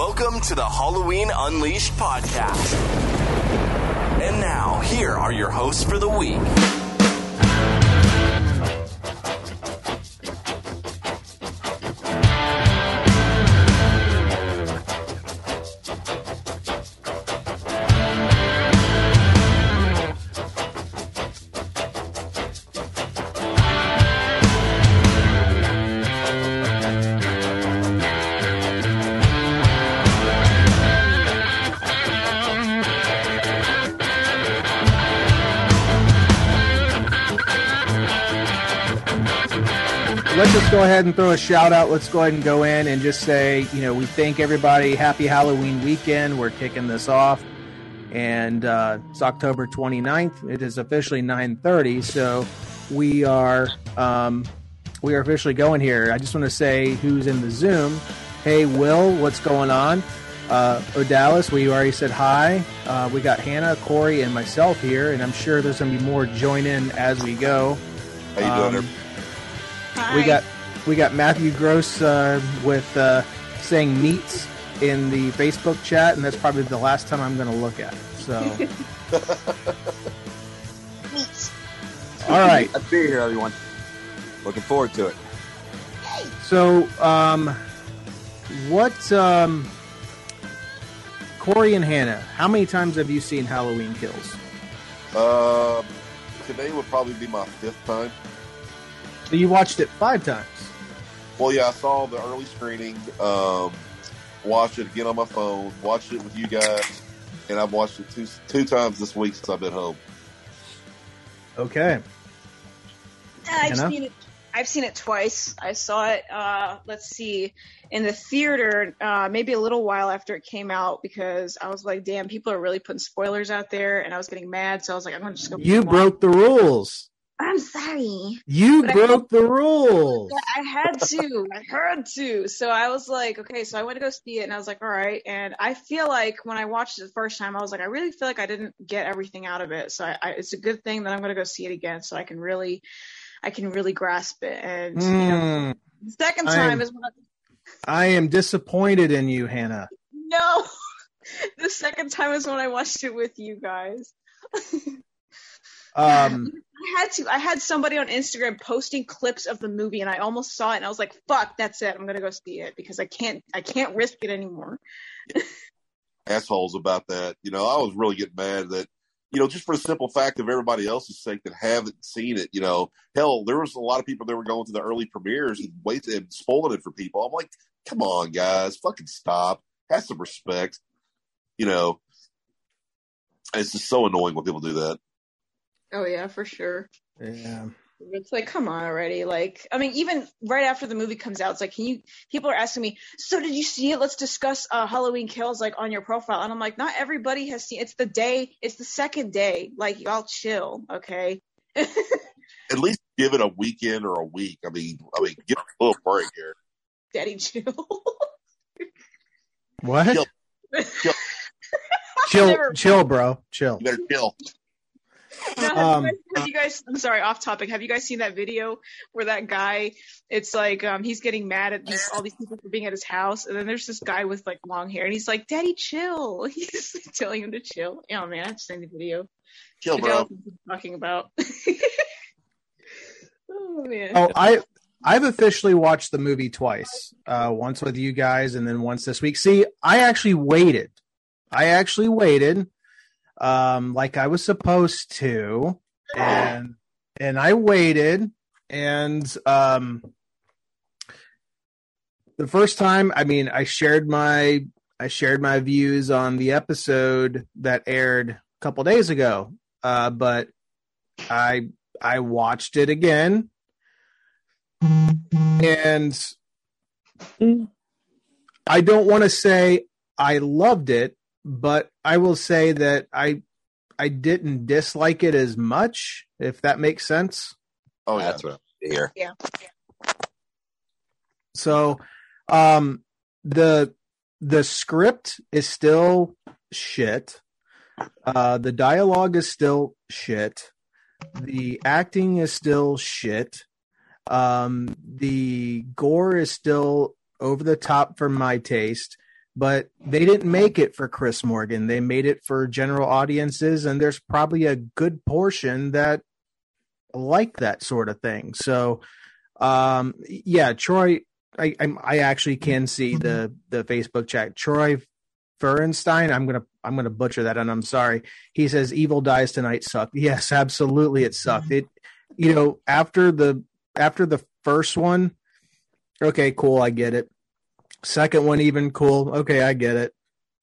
Welcome to the Halloween Unleashed podcast. And now, here are your hosts for the week. Go ahead and throw a shout out. Let's go ahead and go in and just say, you know, we thank everybody. Happy Halloween weekend. We're kicking this off. And uh, it's October 29th. It is officially 9:30, so we are um, we are officially going here. I just want to say who's in the Zoom. Hey, Will, what's going on? Uh, Odalis, we already said hi. Uh, we got Hannah, Corey, and myself here, and I'm sure there's going to be more join in as we go. How you doing? Um, we got we got Matthew Gross uh, with uh, saying meats in the Facebook chat, and that's probably the last time I'm going to look at it. So, all right. I'll be here, everyone. Looking forward to it. So, um, what, um, Corey and Hannah? How many times have you seen Halloween Kills? Uh, today would probably be my fifth time. So you watched it five times. Well, yeah, I saw the early screening. Um, watched it again on my phone. Watched it with you guys, and I've watched it two two times this week since I've been home. Okay. I've Hannah? seen it. I've seen it twice. I saw it. Uh, let's see, in the theater, uh, maybe a little while after it came out because I was like, "Damn, people are really putting spoilers out there," and I was getting mad. So I was like, "I'm gonna just go." You watch- broke the rules. I'm sorry. You But broke the rules. I had to. I had to. So I was like, okay. So I went to go see it, and I was like, all right. And I feel like when I watched it the first time, I was like, I really feel like I didn't get everything out of it. So I, I, it's a good thing that I'm going to go see it again, so I can really, I can really grasp it. And you know, Mm, the second time am- is when I, I am disappointed in you, Hannah. no. the second time is when I watched it with you guys. Um, I had to. I had somebody on Instagram posting clips of the movie, and I almost saw it, and I was like, "Fuck, that's it. I'm gonna go see it because I can't. I can't risk it anymore." Assholes about that. You know, I was really getting mad that. You know, just for the simple fact of everybody else's sake that haven't seen it, you know, hell, there was a lot of people that were going to the early premieres and wait and spoiling it for people. I'm like, come on, guys, fucking stop. Have some respect. You know, it's just so annoying when people do that. Oh yeah, for sure. yeah. It's like, come on already. Like, I mean, even right after the movie comes out, it's like, can you? People are asking me, so did you see it? Let's discuss uh, Halloween Kills like on your profile. And I'm like, not everybody has seen. It's the day. It's the second day. Like, y'all chill, okay? At least give it a weekend or a week. I mean, I mean, give it a little break here. Daddy, chill. What? Chill. Chill. Chill, Never- chill, bro. Chill. You better chill. Now, have, Um, you guys, have you guys? I'm sorry, off topic. Have you guys seen that video where that guy? It's like um, he's getting mad at these, all these people for being at his house, and then there's this guy with like long hair, and he's like, "Daddy, chill." He's telling him to chill. Oh man, I've seen the video. Chill, bro. talking about. oh man. Oh, I I've officially watched the movie twice. Uh, once with you guys, and then once this week. See, I actually waited. I actually waited, um, like I was supposed to, and and I waited, and um, the first time, I mean, I shared my I shared my views on the episode that aired a couple days ago, uh, but I I watched it again. And I don't want to say I loved it, but I will say that I I didn't dislike it as much, if that makes sense. Oh yeah. That's what I'm here. Yeah. So, um, the the script is still shit. Uh, the dialogue is still shit. The acting is still shit. Um, the gore is still over the top for my taste. But they didn't make it for Chris Morgan. They made it for general audiences, and there's probably a good portion that like that sort of thing. So, um, yeah, Troy, I, I, I actually can see the the Facebook chat. Troy Fernstein, I'm gonna I'm gonna butcher that, and I'm sorry. He says Evil Dies Tonight sucked. Yes, absolutely, it sucked. It, you know, after the after the first one, okay, cool, I get it. Second one, even cool, okay, I get it.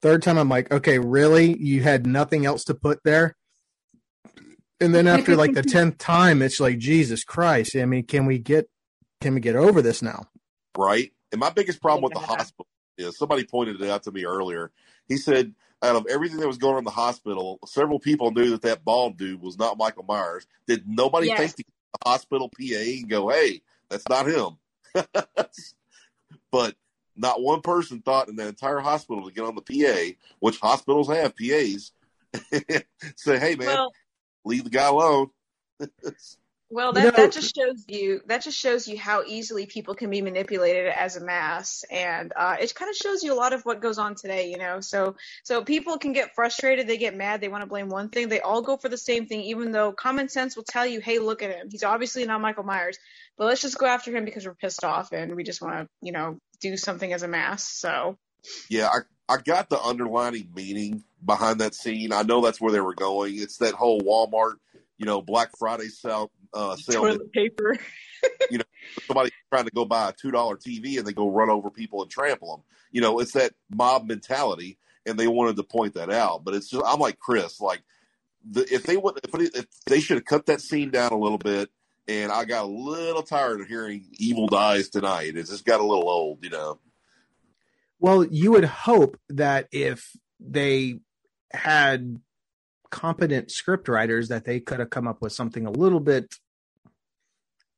Third time, I'm like, okay, really? You had nothing else to put there? And then after like the tenth time, it's like Jesus Christ. I mean, can we get can we get over this now? Right. And my biggest problem with the hospital is somebody pointed it out to me earlier. He said out of everything that was going on in the hospital, several people knew that that bald dude was not Michael Myers. Did nobody Yes. think to the hospital PA and go, "Hey, that's not him"? not one person thought in that entire hospital to get on the PA, which hospitals have PAs. say, "Hey, man, Well, leave the guy alone." Well, You that, know- that just shows you that just shows you how easily people can be manipulated as a mass, and uh, it kind of shows you a lot of what goes on today. You know, so so people can get frustrated, they get mad, they want to blame one thing, they all go for the same thing, even though common sense will tell you, hey, look at him, he's obviously not Michael Myers, but let's just go after him because we're pissed off and we just want to, you know, do something as a mass. So Yeah, I, I got the underlining meaning behind that scene. I know that's where they were going. It's that whole Walmart, you know, Black Friday sale, uh, sale that toilet paper. You know, somebody trying to go buy a two dollar TV and they go run over people and trample them. You know, it's that mob mentality, and they wanted to point that out. But it's just I'm like Chris, like the, if they would if, it- if they should have cut that scene down a little bit. And I got a little tired of hearing "Evil Dies Tonight." It just got a little old, you know. Well, you would hope that if they had competent script writers, that they could have come up with something a little bit,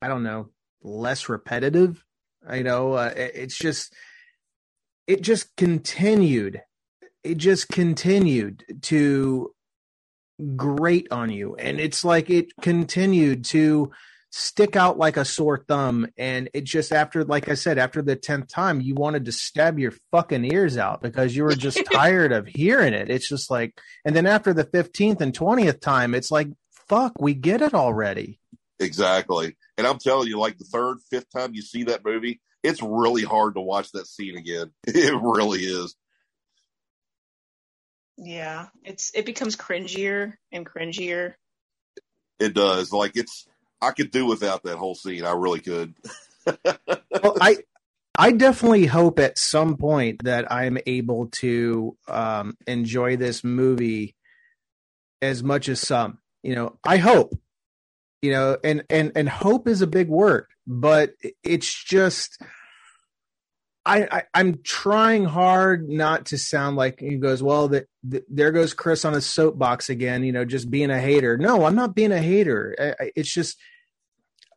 I don't know, less repetitive. You know, uh, it- it's just, it just continued. It just continued to grate on you. And it's like it continued to stick out like a sore thumb. And it just, after, like I said, after the 10th time, you wanted to stab your fucking ears out because you were just tired of hearing it. It's just like, and then after the 15th and 20th time, it's like, fuck, we get it already. Exactly. And I'm telling you, like the third, fifth time you see that movie, it's really hard to watch that scene again. It really is. Yeah, it's it becomes cringier and cringier. It does. Like it's I could do without that whole scene. I really could. well, I I definitely hope at some point that I'm able to um, enjoy this movie as much as some. You know, I hope. You know, and and and hope is a big word, but it's just. I, I I'm trying hard not to sound like he goes well that the, there goes Chris on his soapbox again you know just being a hater no I'm not being a hater I, I, it's just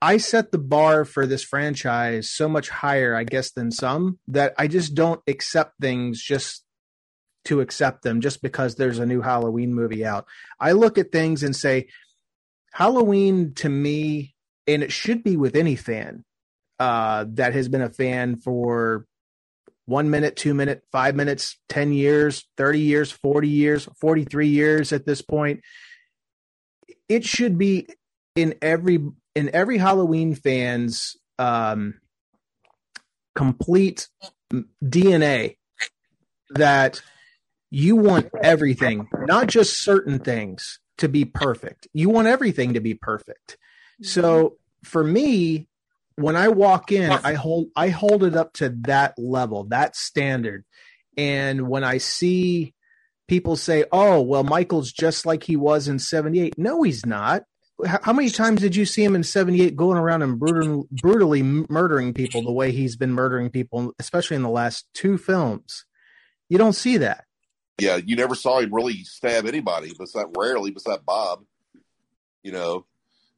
I set the bar for this franchise so much higher, I guess, than some that I just don't accept things just to accept them just because there's a new Halloween movie out. I look at things and say, Halloween to me, and it should be with any fan uh, that has been a fan for one minute, two minute, five minutes, 10 years, 30 years, 40 years, 43 years at this point. It should be in every in every Halloween fan's um, complete DNA that you want everything, not just certain things, to be perfect. You want everything to be perfect. So for me, when I walk in, I hold I hold it up to that level, that standard. And when I see people say, "Oh, well, Michael's just like he was in '78," no, he's not how many times did you see him in 78 going around and brutal, brutally murdering people the way he's been murdering people especially in the last two films you don't see that Yeah, you never saw him really stab anybody, besides rarely, besides Bob. You know,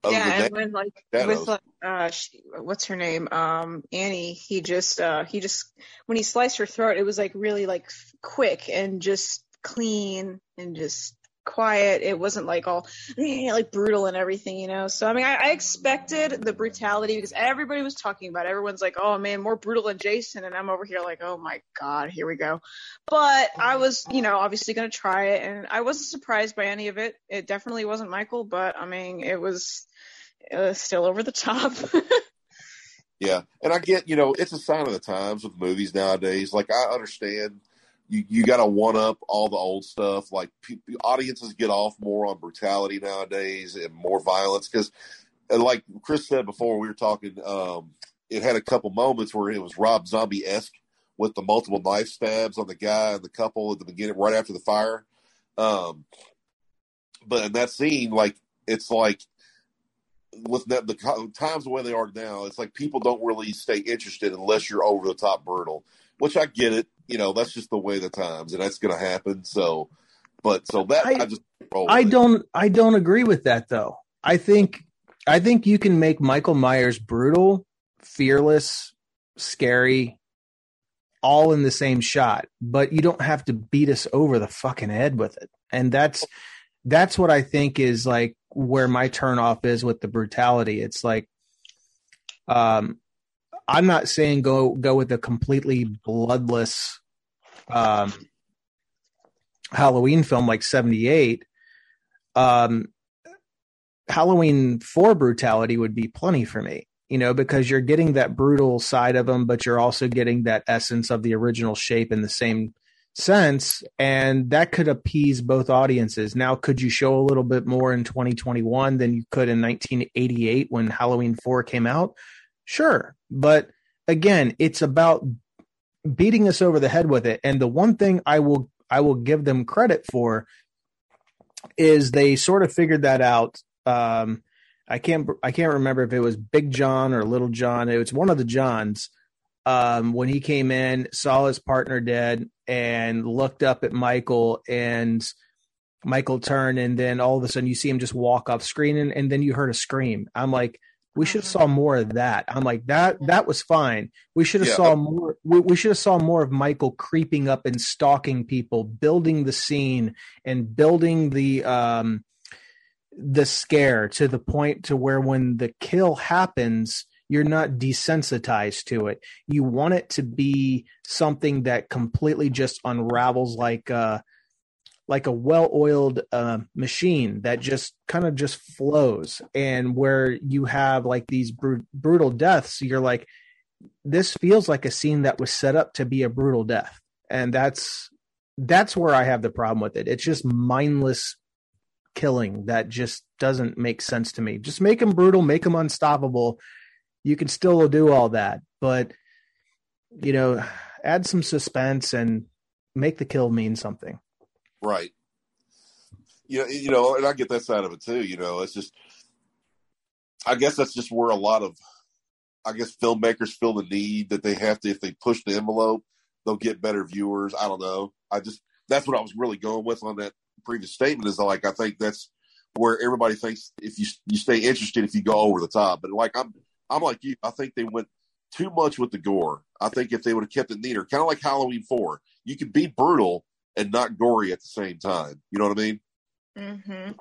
other yeah, than and that, when like shadows. with like, uh, she, what's her name? Um, Annie. He just uh, he just when he sliced her throat, it was like really like quick and just clean and just quiet. It wasn't like all like brutal and everything, you know. So I mean, I, I expected the brutality because everybody was talking about. It. Everyone's like, "Oh man, more brutal than Jason," and I'm over here like, "Oh my god, here we go." But I was, you know, obviously gonna try it, and I wasn't surprised by any of it. It definitely wasn't Michael, but I mean, it was, it was still over the top. yeah, and I get, you know, it's a sign of the times with movies nowadays. Like I understand you you got to one up all the old stuff. Like people, audiences get off more on brutality nowadays and more violence because, like Chris said before, we were talking. Um, it had a couple moments where it was Rob Zombie esque with the multiple knife stabs on the guy and the couple at the beginning, right after the fire. Um, but in that scene, like it's like with that, the times the way they are now, it's like people don't really stay interested unless you're over the top brutal. Which I get it you know that's just the way the times, and that's going to happen. So, but so that I, I just I don't I don't agree with that though. I think I think you can make Michael Myers brutal, fearless, scary, all in the same shot, but you don't have to beat us over the fucking head with it. And that's that's what I think is like where my turn off is with the brutality. It's like um I'm not saying go go with a completely bloodless um, Halloween film like 78. Um, Halloween 4 brutality would be plenty for me, you know, because you're getting that brutal side of them, but you're also getting that essence of the original shape in the same sense. And that could appease both audiences. Now, could you show a little bit more in 2021 than you could in 1988 when Halloween 4 came out? Sure. But again, it's about beating us over the head with it. And the one thing I will I will give them credit for is they sort of figured that out. Um, I can't I can't remember if it was Big John or Little John. It was one of the Johns. Um, when he came in, saw his partner dead, and looked up at Michael, and Michael turned, and then all of a sudden you see him just walk off screen, and, and then you heard a scream. I'm like, we should have saw more of that. I'm like that. That was fine. We should have yeah. saw more. We, we should have saw more of Michael creeping up and stalking people, building the scene and building the um the scare to the point to where when the kill happens, you're not desensitized to it. You want it to be something that completely just unravels like uh like a well-oiled uh, machine that just kind of just flows. And where you have like these br- brutal deaths you're like this feels like a scene that was set up to be a brutal death. And that's that's where i have the problem with it. It's just mindless killing that just doesn't make sense to me. Just make them brutal make them unstoppable. You can still do all that but you know add some suspense and make the kill mean something Right. You know, you know, and I get that side of it too. You know, it's just, I guess that's just where a lot of, I guess filmmakers feel the need that they have to, if they push the envelope, they'll get better viewers. I don't know. I just, that's what I was really going with on that previous statement is like, I think that's where everybody thinks if you, you stay interested, if you go over the top, but like, I'm, I'm like you, I think they went too much with the gore. I think if they would have kept it neater, kind of like Halloween 4, you could be brutal and not gory at the same time. You know what I mean? Mm-hmm.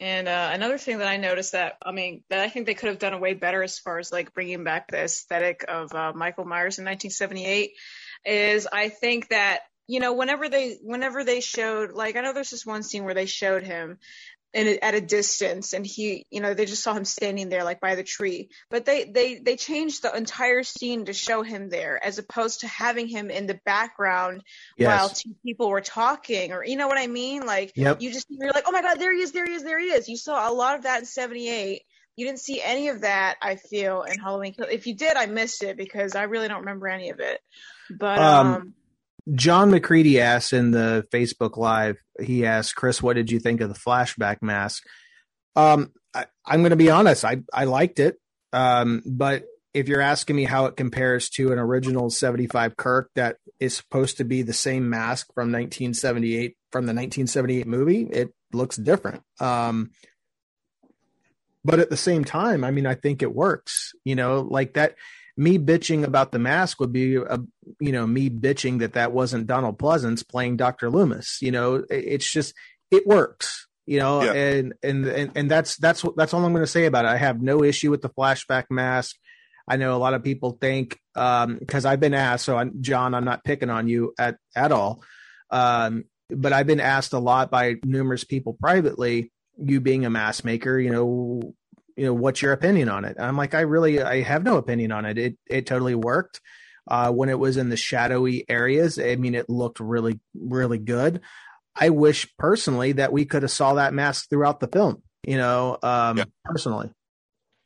And uh, another thing that I noticed that I mean that I think they could have done a way better as far as like bringing back the aesthetic of uh, Michael Myers in 1978 is I think that you know whenever they whenever they showed like I know there's this one scene where they showed him in, at a distance and he you know they just saw him standing there like by the tree. But they they they changed the entire scene to show him there as opposed to having him in the background yes. while two people were talking or you know what i mean? Like yep. you just you're like oh my god there he is there he is there he is. You saw a lot of that in 78 you didn't see any of that i feel in halloween if you did i missed it because i really don't remember any of it. But um, um John McCready asked in the Facebook Live, he asked, Chris, what did you think of the flashback mask? Um, I, am going to be honest, I, I liked it. Um, but if you're asking me how it compares to an original 75 Kirk that is supposed to be the same mask from 1978, from the 1978 movie, it looks different. Um, but at the same time, I mean, I think it works, you know, like that me bitching about the mask would be a, you know me bitching that that wasn't Donald Pleasence playing Dr. Loomis. You know, it's just it works you know Yeah. and, and and and that's that's that's all i'm going to say about it i have no issue with the flashback mask i know a lot of people think um because i've been asked so I'm, john i'm not picking on you at at all um but i've been asked a lot by numerous people privately you being a mask maker you know you know what's your opinion on it i'm like i really i have no opinion on it it it totally worked uh when it was in the shadowy areas i mean it looked really really good I wish personally that we could have saw that mask throughout the film. You know, um, Yeah. personally.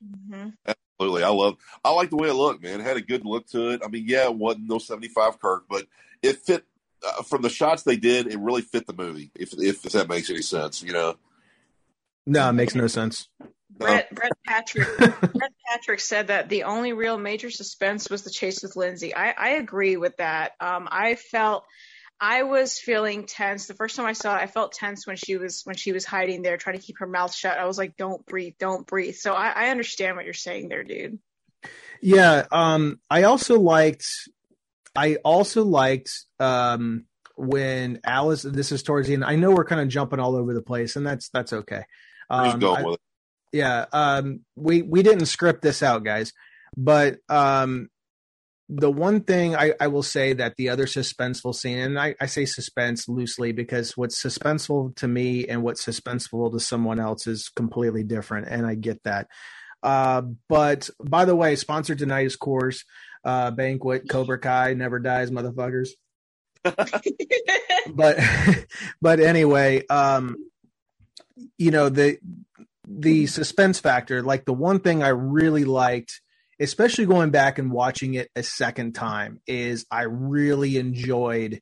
hmm Absolutely. I love I like the way it looked, man. It had a good look to it. I mean, yeah, it wasn't no 75 Kirk, but it fit uh, from the shots they did, it really fit the movie. If if, if that makes any sense, you know. No, it makes no sense. Brett, Brett Patrick Brett Patrick said that the only real major suspense was the chase with Lindsey. I, I agree with that. Um, I felt I was feeling tense the first time I saw it. I felt tense when she was when she was hiding there, trying to keep her mouth shut. I was like, "Don't breathe, don't breathe." So I, I understand what you're saying there, dude. Yeah. Um, I also liked, I also liked, um, when Alice, this is towards the end. I know we're kind of jumping all over the place and that's, that's okay. We're just Um, going I- with it. Yeah um we we didn't script this out guys but um the one thing I, I will say that the other suspenseful scene and I, I say suspense loosely because what's suspenseful to me and what's suspenseful to someone else is completely different and i get that. Uh but by the way sponsored tonight is Coors uh banquet cobra kai never dies motherfuckers. But but anyway um you know the the suspense factor like the one thing i really liked especially going back and watching it a second time is i really enjoyed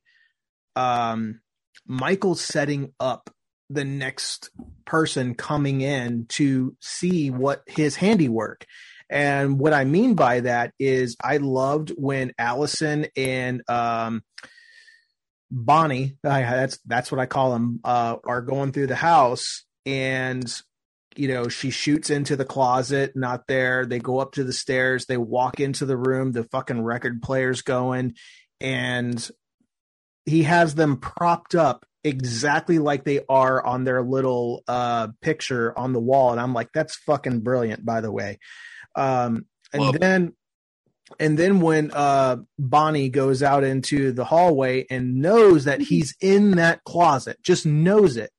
um michael setting up the next person coming in to see what his handiwork. And what i mean by that is i loved when allison and um Bonnie, that's that's what I call them, uh, are going through the house, and you know she shoots into the closet, not there. They go up to the stairs, they walk into the room, the fucking record player's going, and he has them propped up exactly like they are on their little uh, picture on the wall, and I'm like, that's fucking brilliant, by the way. Um, and Love then and then when uh Bonnie goes out into the hallway and knows that he's in that closet, just knows it,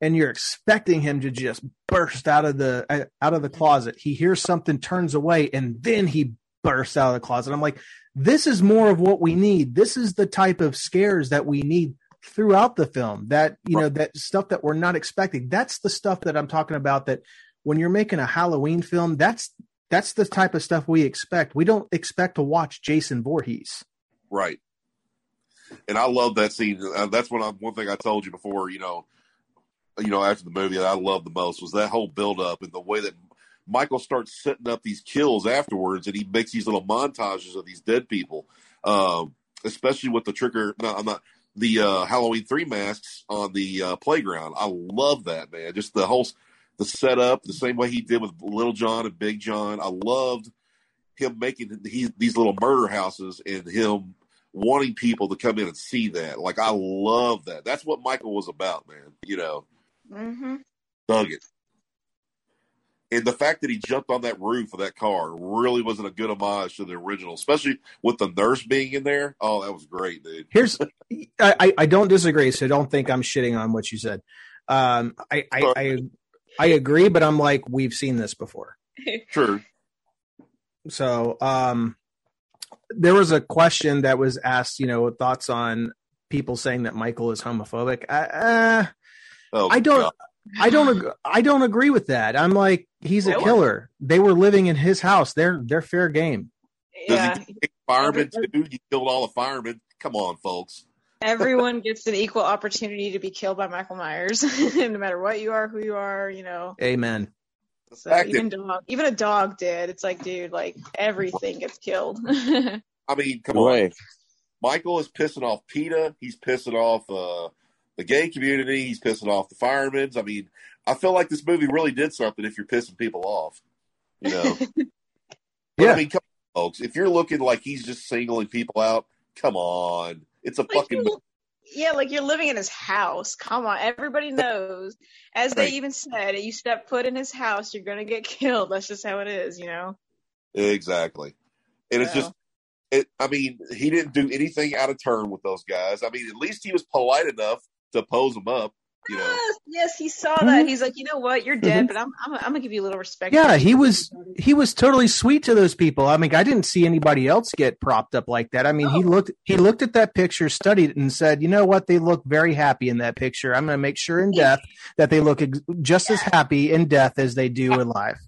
and you're expecting him to just burst out of the out of the closet. He hears something, turns away, and then he bursts out of the closet. I'm like, this is more of what we need. This is the type of scares that we need throughout the film. That you know, that stuff that we're not expecting. That's the stuff that I'm talking about. That when you're making a Halloween film, that's that's the type of stuff we expect. We don't expect to watch Jason Voorhees. Right. And I love that scene. Uh, that's one I, one thing I told you before. You know, you know, after the movie that I loved the most was that whole build up and the way that Michael starts setting up these kills afterwards, and he makes these little montages of these dead people, um, especially with the trigger. No, I'm not the uh, Halloween three masks on the uh, playground. I love that man. Just the whole the setup, the same way he did with Little John and Big John. I loved him making he, these little murder houses and him wanting people to come in and see that. Like I love that. That's what Michael was about, man. You know, hmm dug it. And the fact that he jumped on that roof of that car really wasn't a good homage to the original, especially with the nurse being in there. Oh, that was great, dude. Here's, I, I- I don't disagree, so don't think I'm shitting on what you said. Um, I, I, I, I agree, but I'm like, we've seen this before. True. So, um, there was a question that was asked, you know, thoughts on people saying that Michael is homophobic. I, uh, Oh, I don't, God. I don't, ag- I don't agree with that. I'm like, he's a killer. They were living in his house. They're, they're fair game. Yeah, Does he take firemen too? He killed all the firemen. Come on, folks. everyone gets an equal opportunity to be killed by Michael Myers, no matter what you are, who you are. You know, Amen. So even that, dog, even a dog did. It's like, dude, like everything gets killed. I mean, come on. Right. Michael is pissing off PETA. He's pissing off uh, the gay community. He's pissing off the firemen. I mean, I feel like this movie really did something if you're pissing people off. You know? Yeah. I mean, come on, folks. If you're looking like he's just singling people out, come on. It's a Like, fucking. you, yeah, like you're living in his house. Come on, everybody knows. As they Right. even said, you step foot in his house, you're gonna get killed. That's just how it is, you know. Exactly. And it's just, it, I mean, he didn't do anything out of turn with those guys. I mean, at least he was polite enough to pose them up, you know. Yes, yes, he saw that. He's like, you know what, you're dead, Mhm. but I'm, I'm, I'm gonna give you a little respect. Yeah, he was he was totally sweet to those people. I mean, I didn't see anybody else get propped up like that. I mean, he looked he looked at that picture, studied it, and said, "You know what? They look very happy in that picture. I'm going to make sure in death that they look ex- just as happy in death as they do in life."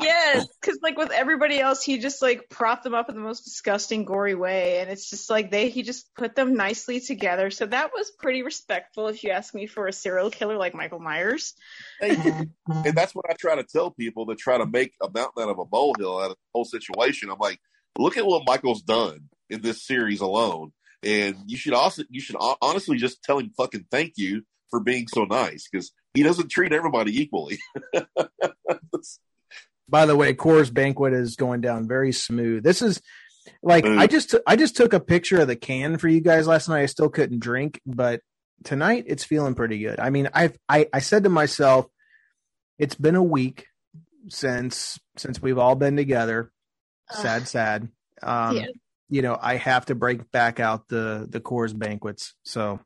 Yes, because like with everybody else, he just like propped them up in the most disgusting, gory way, and it's just like they he just put them nicely together. So that was pretty respectful, if you ask me, for a serial killer like Michael Myers. Mm-hmm. and that's what I try to tell people that try to make a mountain out of a molehill out of the whole situation. I'm like, look at what Michael's done in this series alone, and you should also you should honestly just tell him fucking thank you for being so nice because he doesn't treat everybody equally. By the way, Coors Banquet is going down very smooth. This is like Mm. I just I just took a picture of the can for you guys last night. I still couldn't drink, but tonight it's feeling pretty good. I mean, I've I I said to myself, it's been a week since since we've all been together. Sad, Ugh. sad. Um, Yeah. You know, I have to break back out the the Coors banquets. So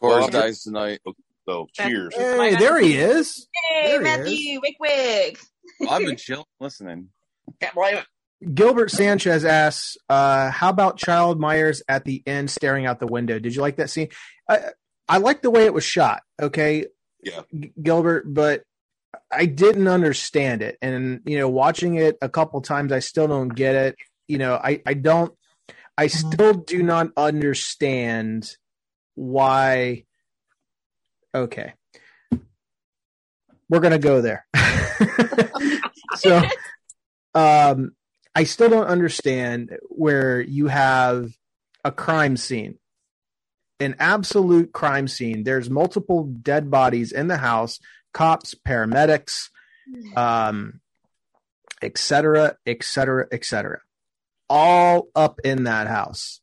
Well, Coors dies tonight. So cheers. hey, there he is. Hey, There he Matthew, wig wig. I've been chilling, listening. Can't blame it. Gilbert Sanchez asks, uh, "How about Child Myers at the end staring out the window? Did you like that scene? I, I like the way it was shot. Okay, Yeah. G- Gilbert, but I didn't understand it, and you know, watching it a couple times, I still don't get it. You know, I I don't, I still do not understand why. Okay, we're gonna go there. so um i still don't understand where you have a crime scene. An absolute crime scene. There's multiple dead bodies in the house cops paramedics um et cetera et cetera et cetera. All up in that house.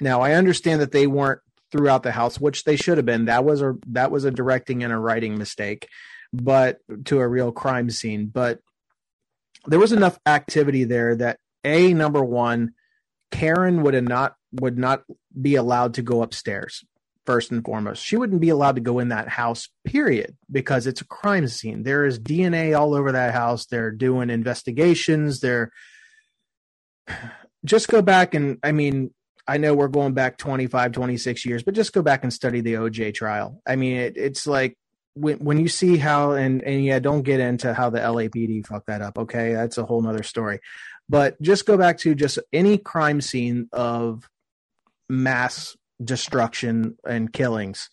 Now i understand that they weren't throughout the house which they should have been. That was a that was a directing and a writing mistake but to a real crime scene. But there was enough activity there that a number one karen would not would not be allowed to go upstairs first and foremost. She wouldn't be allowed to go in that house period because it's a crime scene. There is dna all over that house. They're doing investigations. They're just go back and i mean i know we're going back 25 26 years but just go back and study the oj trial. I mean it, it's like when when you see how and and yeah, don't get into how the LAPD fucked that up. Okay, that's a whole nother story. But just go back to just any crime scene of mass destruction and killings.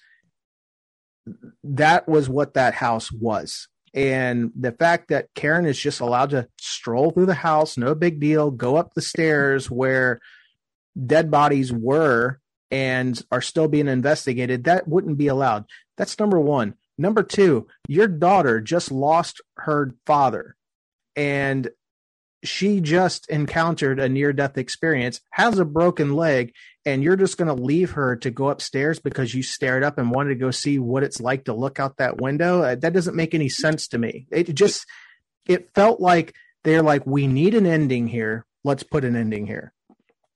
That was what that house was. And the fact that Karen is just allowed to stroll through the house, no big deal, go up the stairs where dead bodies were and are still being investigated, that wouldn't be allowed. That's number one. Number two, your daughter just lost her father and she just encountered a near death experience, has a broken leg, and you're just going to leave her to go upstairs because you stared up and wanted to go see what it's like to look out that window. Uh, That doesn't make any sense to me. It just, it felt like they're like, we need an ending here. Let's put an ending here.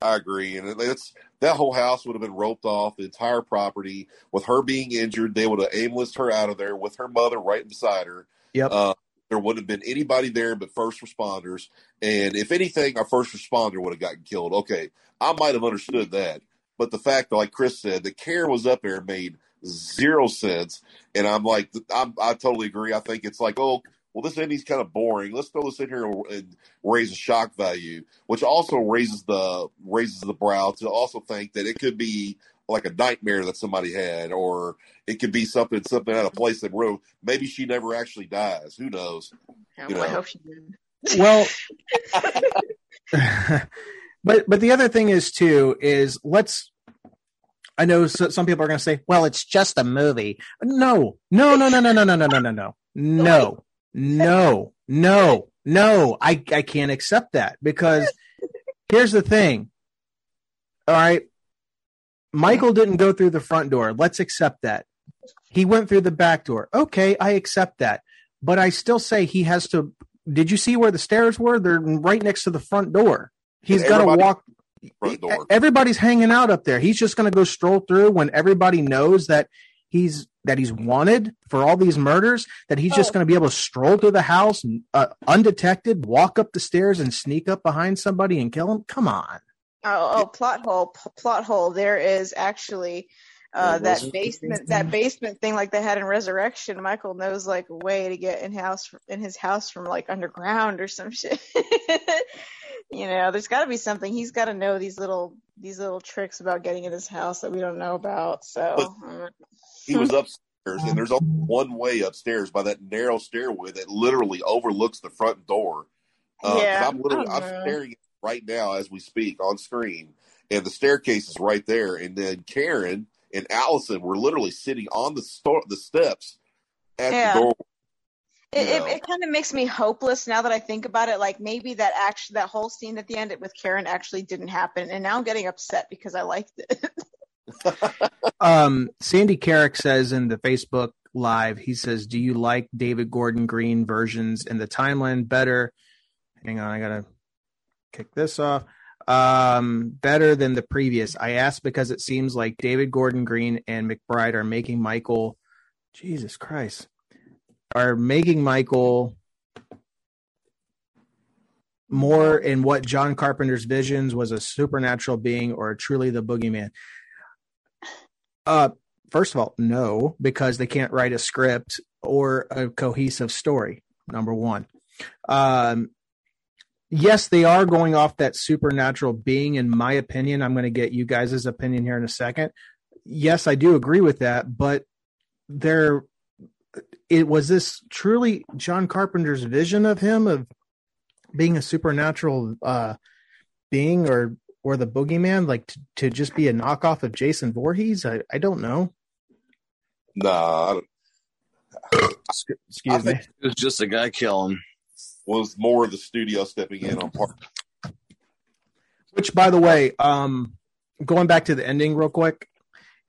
I agree, and it's that whole house would have been roped off, the entire property. With her being injured, they would have aimless her out of there with her mother right beside her. Yep. Uh, there wouldn't have been anybody there but first responders, and if anything, our first responder would have gotten killed. Okay, I might have understood that, but the fact that, like Chris said, the care was up there made zero sense, and I'm like, I'm, I totally agree. I think it's like, oh, well, this ending's kind of boring. Let's throw this in here and, and raise a shock value, which also raises the raises the brow to also think that it could be like a nightmare that somebody had, or it could be something something out of place that wrote. Maybe she never actually dies. Who knows? Yeah, You well, I hope she did. well but but the other thing is too is let's i know so, some people are going to say well it's just a movie no no no no no no no no no no no no no no i i can't accept that because here's the thing all right Michael didn't go through the front door. Let's accept that. He went through the back door. Okay, I accept that. But I still say he has to. Did you see where the stairs were? They're right next to the front door. He's got to walk. Everybody's hanging out up there. He's just going to go stroll through when everybody knows that he's that he's wanted for all these murders. That he's just Oh. going to be able to stroll through the house uh, undetected, walk up the stairs, and sneak up behind somebody and kill him. Come on. Oh, oh, plot hole, p- plot hole. There is actually uh, that was- basement, that basement thing like they had in Resurrection. Michael knows like a way to get in house in his house from like underground or some shit. you know, there's got to be something. He's got to know these little these little tricks about getting in his house that we don't know about. So um, He was upstairs, and there's only one way upstairs by that narrow stairway that literally overlooks the front door. Uh, Yeah. I'm literally Oh, I'm staring at right now as we speak on screen, and the staircase is right there. And then Karen and Allyson were literally sitting on the store, the steps at Yeah. the door. It, it, it kind of makes me hopeless now that I think about it. Like maybe that action, that whole scene at the end with Karen actually didn't happen, and now I'm getting upset because I liked it. Um, Sandy Carrick says in the Facebook live, he says, "Do you like David Gordon Green versions in the timeline better?" Hang on, I gotta kick this off. Um, better than the previous. I asked because it seems like David Gordon Green and McBride are making Michael. Jesus Christ, are making Michael more in what John Carpenter's visions was a supernatural being or truly the boogeyman. Uh, first of all, no, because they can't write a script or a cohesive story. Number one. Um, yes, they are going off that supernatural being. In my opinion, I'm going to get you guys' opinion here in a second. Yes, I do agree with that, but there, it was this truly John Carpenter's vision of him of being a supernatural uh, being or or the boogeyman, like to, to just be a knockoff of Jason Voorhees? I, I don't know. Nah, I don't- Excuse I me. think- It was just a guy killing. was more of the studio stepping in on part. Which, by the way, um, going back to the ending real quick,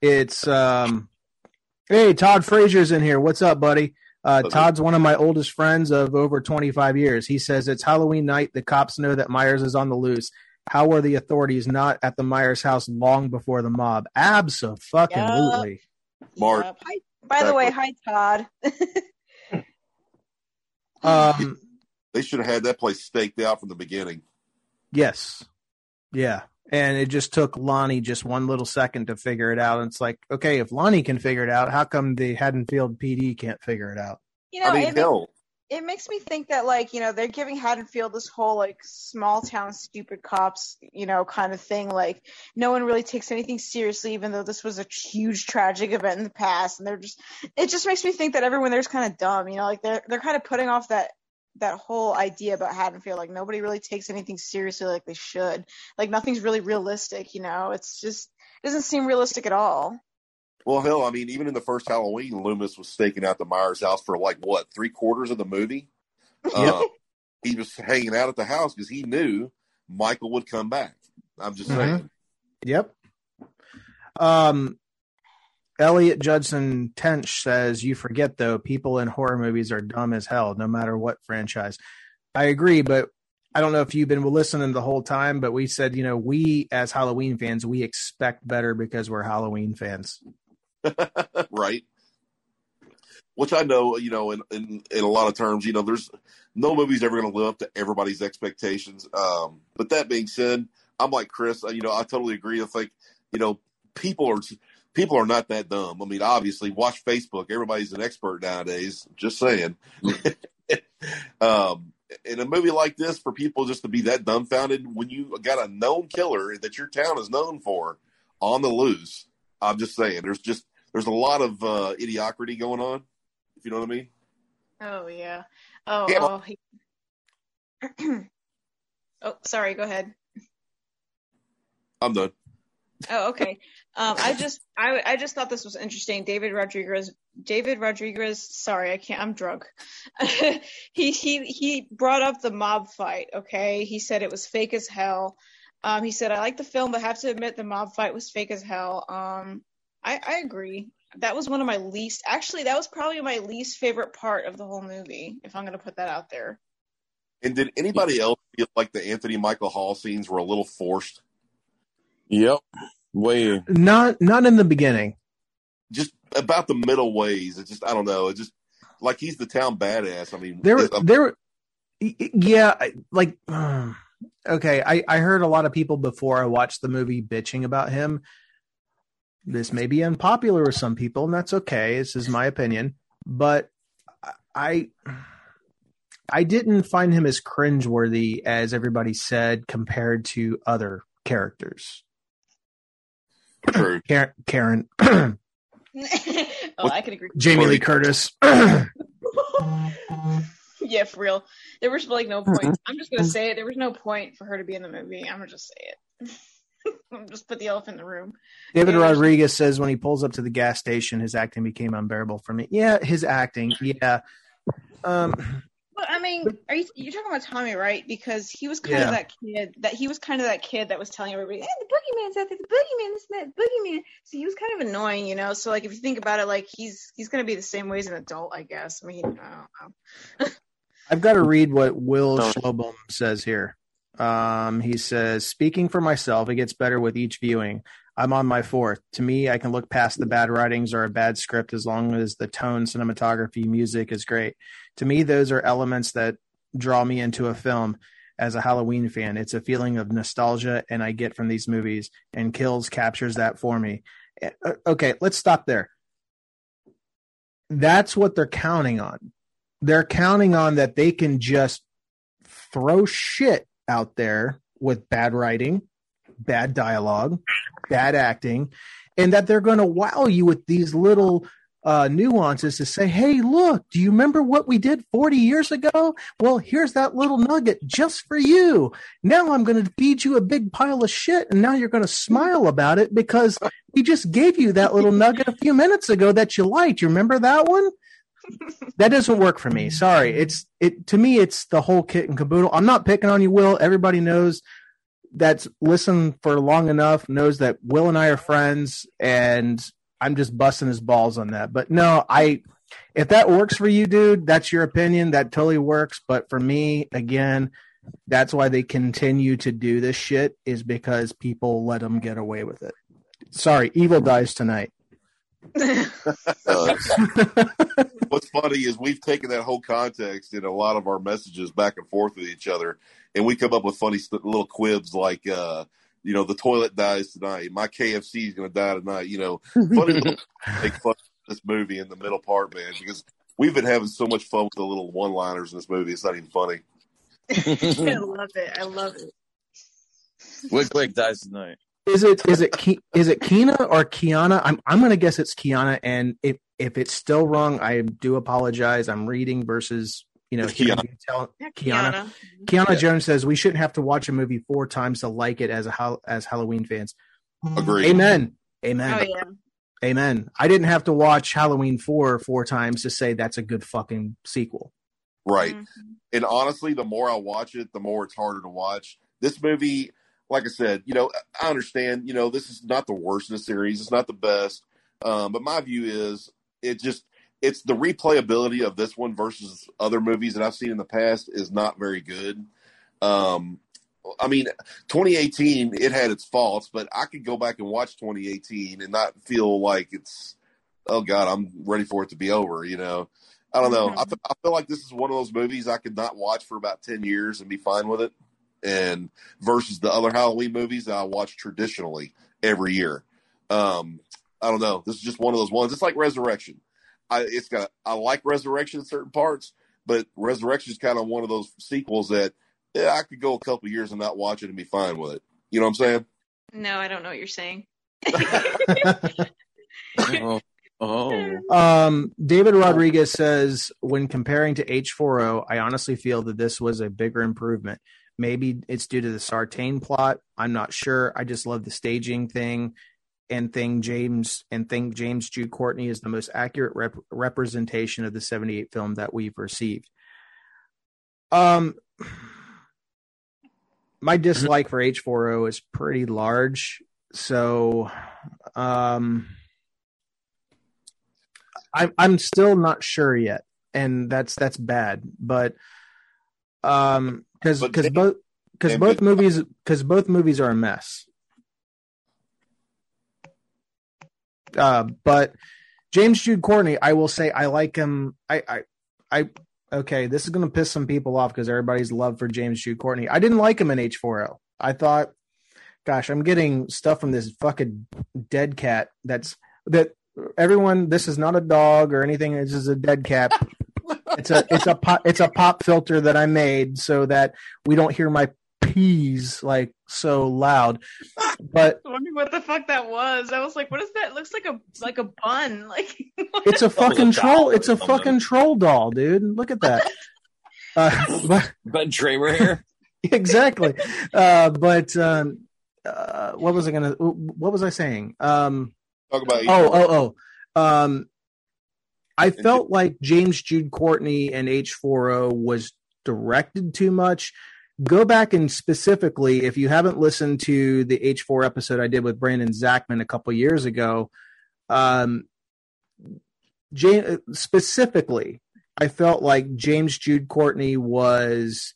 it's um, hey Todd Frazier's in here. What's up, buddy? Uh, Todd's one of my oldest friends of over 25 years. He says it's Halloween night. The cops know that Myers is on the loose. How were the authorities not at the Myers house long before the mob? Absolutely. Mark, Yep. Hi, by the way, hi Todd. Um, they should have had that place staked out from the beginning. Yes. Yeah. And it just took Lonnie just one little second to figure it out. And it's like, okay, if Lonnie can figure it out, how come the Haddonfield PD can't figure it out? you know, I mean, it, hell, it makes me think that like you know they're giving Haddonfield this whole like small town stupid cops you know kind of thing. Like no one really takes anything seriously even though this was a huge tragic event in the past. And they're just it just makes me think that everyone there's kind of dumb you know like they're they're kind of putting off that that whole idea about Haddonfield. Like nobody really takes anything seriously like they should. Like nothing's really realistic you know? It's just it doesn't seem realistic at all well, hell, I mean, even in the first Halloween, Loomis was staking out the Myers house for like what three quarters of the movie. Uh, he was hanging out at the house because he knew Michael would come back. I'm just Mhm. saying. Yep. Um, Elliot Judson Tench says, You forget, though, people in horror movies are dumb as hell, no matter what franchise. I agree, but I don't know if you've been listening the whole time, but we said, you know, we as Halloween fans, we expect better because we're Halloween fans. right? Which I know, you know, in, in in a lot of terms, you know, there's no movie's ever going to live up to everybody's expectations. Um, but that being said, I'm like Chris. uh, You know, I totally agree. I think, you know, people are people are not that dumb. I mean, obviously, watch Facebook. Everybody's an expert nowadays. Just saying. um, in a movie like this, for people just to be that dumbfounded when you got a known killer that your town is known for on the loose, I'm just saying, there's just there's a lot of uh, idiocracy going on. If you know what I mean. Oh yeah. Oh Yeah. oh. He... oh, sorry. Go ahead. I'm done. Oh, okay. Um, I just I I just thought this was interesting. David Rodriguez. David Rodriguez. Sorry, I can't. I'm drunk. he he he brought up the mob fight. Okay, he said it was fake as hell. Um, he said, "I like the film, but have to admit the mob fight was fake as hell." Um, I, I agree. That was one of my least. Actually, that was probably my least favorite part of the whole movie. If I'm going to put that out there. And did anybody else feel like the Anthony Michael Hall scenes were a little forced? Yep. Way. Not not in the beginning. Just about the middle ways. It's just I don't know. It's just like he's the town badass. I mean, There it- there yeah, like okay, I I heard a lot of people before I watched the movie bitching about him. This may be unpopular with some people, and that's okay. This is my opinion, but I I didn't find him as cringeworthy as everybody said compared to other characters. true. Karen, Karen oh, I can agree. Jamie Lee Curtis. Yeah, for real. There was like no point. I'm just gonna say it. There was no point for her to be in the movie. I'm gonna just say it. I'm just put the elephant in the room. David Yeah. Rodriguez says when he pulls up to the gas station, his acting became unbearable for me. Yeah, his acting. Yeah. Um, But I mean, are you you're talking about Tommy, right? Because he was kind Yeah. of that kid that he was kind of that kid that was telling everybody, "Hey, the boogeyman's out there. The boogeyman, this and that, boogeyman." So he was kind of annoying, you know. So like, if you think about it, like he's he's gonna be the same way as an adult, I guess. I mean, I don't know. I've got to read what Will. Schlobohm says here. Um, he says, speaking for myself, it gets better with each viewing. I'm on my fourth. To me, I can look past the bad writings or a bad script as long as the tone, cinematography, music is great. To me, those are elements that draw me into a film. As a Halloween fan, it's a feeling of nostalgia, and I get from these movies, and Kills captures that for me. Uh, Okay, let's stop there. That's what they're counting on they're counting on that they can just throw shit out there with bad writing, bad dialogue, bad acting, and that they're going to wow you with these little uh, nuances to say, hey, look, do you remember what we did 40 years ago? Well, here's that little nugget just for you. Now I'm going to feed you a big pile of shit, and now you're going to smile about it because we just gave you that little nugget a few minutes ago that you liked. You remember that one? That doesn't work for me. Sorry. It's it to me it's the whole kit and caboodle. I'm not picking on you, Will. Everybody knows that's listened for long enough knows that Will and I are friends and I'm just busting his balls on that. But no, I if that works for you, dude, that's your opinion. That totally works. But for me, again, that's why they continue to do this shit is because people let them get away with it. Sorry, evil dies tonight. Uh, what's funny is we've taken that whole context in a lot of our messages back and forth with each other, and we come up with funny st- little quibs like, uh, you know, the toilet dies tonight. My KFC is going to die tonight. You know, funny little make fun of this movie in the middle part, man, because we've been having so much fun with the little one-liners in this movie. It's not even funny. I love it. I love it. Wick Wick dies tonight. Is it is it Ke- is it Keena or Kiana? I'm I'm gonna guess it's Kiana, and if if it's still wrong, I do apologize. I'm reading versus you know It's hearing Kiana. you tell Yeah, Kiana. Kiana. Kiana Yeah. Jones says we shouldn't have to watch a movie four times to like it as a as Halloween fans. Agree. Amen. Amen. Oh yeah. Amen. I didn't have to watch Halloween four four times to say that's a good fucking sequel. Right. Mhm. and honestly, the more I watch it, the more it's harder to watch. This movie, like I said, you know, I understand, you know, this is not the worst in the series. It's not the best. Um, but my view is it just, it's the replayability of this one versus other movies that I've seen in the past is not very good. Um, I mean, 2018, it had its faults, but I could go back and watch 2018 and not feel like it's, oh God, I'm ready for it to be over, you know? I don't know. I, Mhm. fe- I feel like this is one of those movies I could not watch for about 10 years and be fine with it. And versus the other Halloween movies that I watch traditionally every year. Um, I don't know. This is just one of those ones. It's like Resurrection. I, it's got, I like Resurrection in certain parts, but Resurrection is kind of one of those sequels that yeah, I could go a couple years and not watch it and be fine with it. You know what I'm saying? No, I don't know what you're saying. Oh, oh. Um, David Rodriguez says when comparing to H4O, I honestly feel that this was a bigger improvement. Maybe it's due to the Sartain plot. I'm not sure. I just love the staging thing and think James and think James Jude Courtney is the most accurate rep- representation of the 78 film that we've received. Um my dislike for H4O is pretty large. So, um, I'm I'm still not sure yet, and that's that's bad. But um, because because both because both movies because both movies are a mess. Uh, but James Jude Courtney, I will say I like him. I I I okay. This is gonna piss some people off because everybody's love for James Jude Courtney. I didn't like him in H4O. I thought, gosh, I'm getting stuff from this fucking dead cat. That's that everyone. This is not a dog or anything. This is a dead cat. It's a it's a pop it's a pop filter that I made so that we don't hear my peas like so loud. But I wondering what the fuck that was. I was like, what is that? It looks like a like a bun. Like it's a That was a fucking troll. It's a something. fucking troll doll, dude. Look at that. Uh, but Ben Tramer here. exactly. Uh, but um, uh, what was I gonna? What was I saying? Um, Talk about oh, oh, oh. Um, I felt like James Jude Courtney and H4O was directed too much. Go back and specifically, if you haven't listened to the H4 episode I did with Brandon Zachman a couple years ago, um, James, specifically, I felt like James Jude Courtney was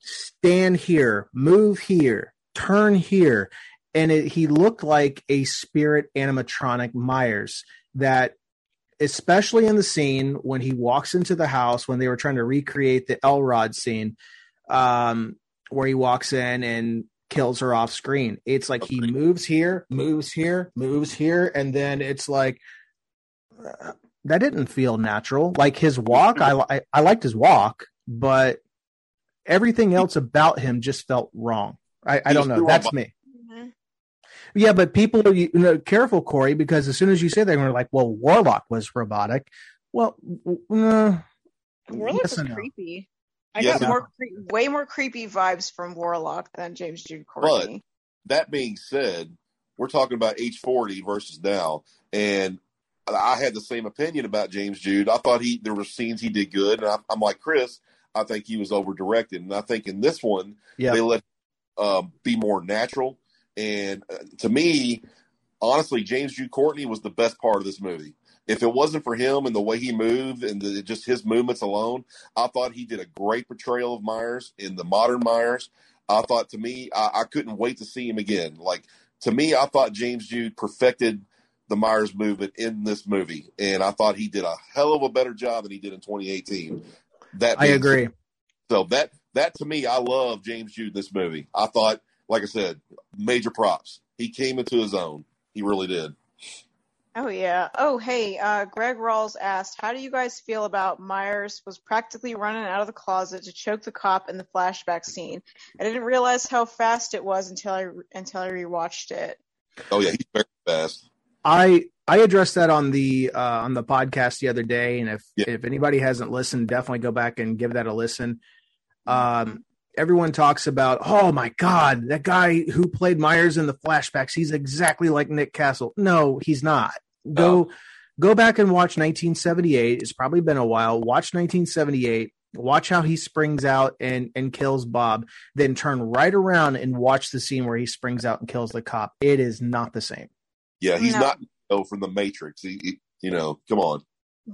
stand here, move here, turn here. And it, he looked like a spirit animatronic Myers that, especially in the scene when he walks into the house, when they were trying to recreate the Elrod scene, um, where he walks in and kills her off screen. It's like he moves here, moves here, moves here, and then it's like, uh, that didn't feel natural. Like his walk, I, I I liked his walk, but everything else about him just felt wrong. I, I don't know. That's me. Yeah, but people are you know, careful, Corey, because as soon as you say that, they're like, "Well, Warlock was robotic." Well, w- uh, Warlock yes was and no. creepy. I Yes got and more cre- way more creepy vibes from Warlock than James Jude Courtney. that being said, we're talking about H40 versus now, and I had the same opinion about James Jude. I thought he there were scenes he did good, and I, I'm like Chris. I think he was over directed, and I think in this one Yeah. they let um, be more natural. And uh, to me, honestly, James Jude Courtney was the best part of this movie. If it wasn't for him and the way he moved and the, just his movements alone, I thought he did a great portrayal of Myers in the modern Myers. I thought to me, I, I couldn't wait to see him again. Like to me, I thought James Jude perfected the Myers movement in this movie, and I thought he did a hell of a better job than he did in 2018. That I agree. so that that to me, I love James Jude in this movie. I thought, like I said, major props. He came into his own. He really did. Oh yeah. Oh hey, uh, Greg Rawls asked, "How do you guys feel about Myers was practically running out of the closet to choke the cop in the flashback scene? I didn't realize how fast it was until I until I rewatched it." Oh yeah, he's very fast. I I addressed that on the uh, on the podcast the other day, and if Yeah. if anybody hasn't listened, definitely go back and give that a listen. Um, everyone talks about, oh my god, that guy who played Myers in the flashbacks, he's exactly like Nick Castle. No, he's not. Go oh. go back and watch 1978. It's probably been a while. Watch 1978. Watch how he springs out and and kills Bob. Then turn right around and watch the scene where he springs out and kills the cop. It is not the same. Yeah, he's No. not oh, from the Matrix. He, he- you know, come on.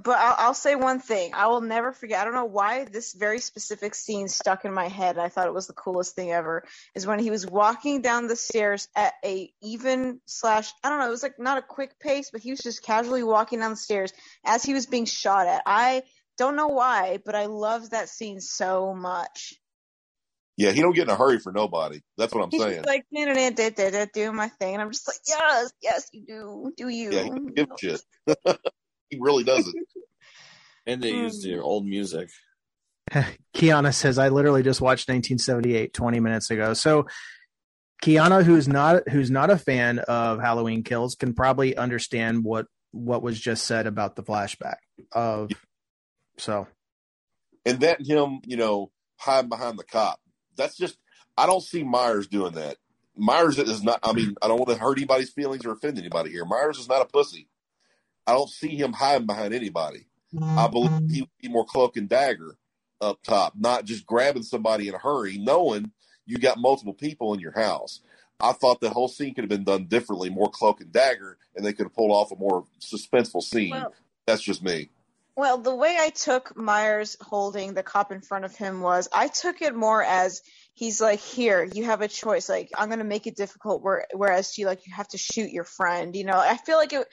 But I'll, I'll say one thing. I will never forget. I don't know why this very specific scene stuck in my head. I thought it was the coolest thing ever. Is when he was walking down the stairs at a even slash. I don't know. It was like not a quick pace, but he was just casually walking down the stairs as he was being shot at. I don't know why, but I loved that scene so much. Yeah, he don't get in a hurry for nobody. That's what I'm He's saying. like "Da, da, da, da, da, da," doing my thing, and I'm just like, yes, yes, you do, do you? Yeah, give shit. he really doesn't. And they used your um, old music. Kiana says, I literally just watched 1978 20 minutes ago. So Kiana, who's not who's not a fan of Halloween Kills, can probably understand what what was just said about the flashback of so And that him, you know, hiding behind the cop. That's just I don't see Myers doing that. Myers is not I mean, I don't want to hurt anybody's feelings or offend anybody here. Myers is not a pussy. I don't see him hiding behind anybody. I believe mm-hmm. he would be more cloak and dagger up top, not just grabbing somebody in a hurry, knowing you got multiple people in your house. I thought the whole scene could have been done differently, more cloak and dagger, and they could have pulled off a more suspenseful scene. Well- That's just me. Well, the way I took Myers holding the cop in front of him was I took it more as he's like, here, you have a choice. Like, I'm going to make it difficult. Where, whereas she, like, you have to shoot your friend. You know, I feel like it,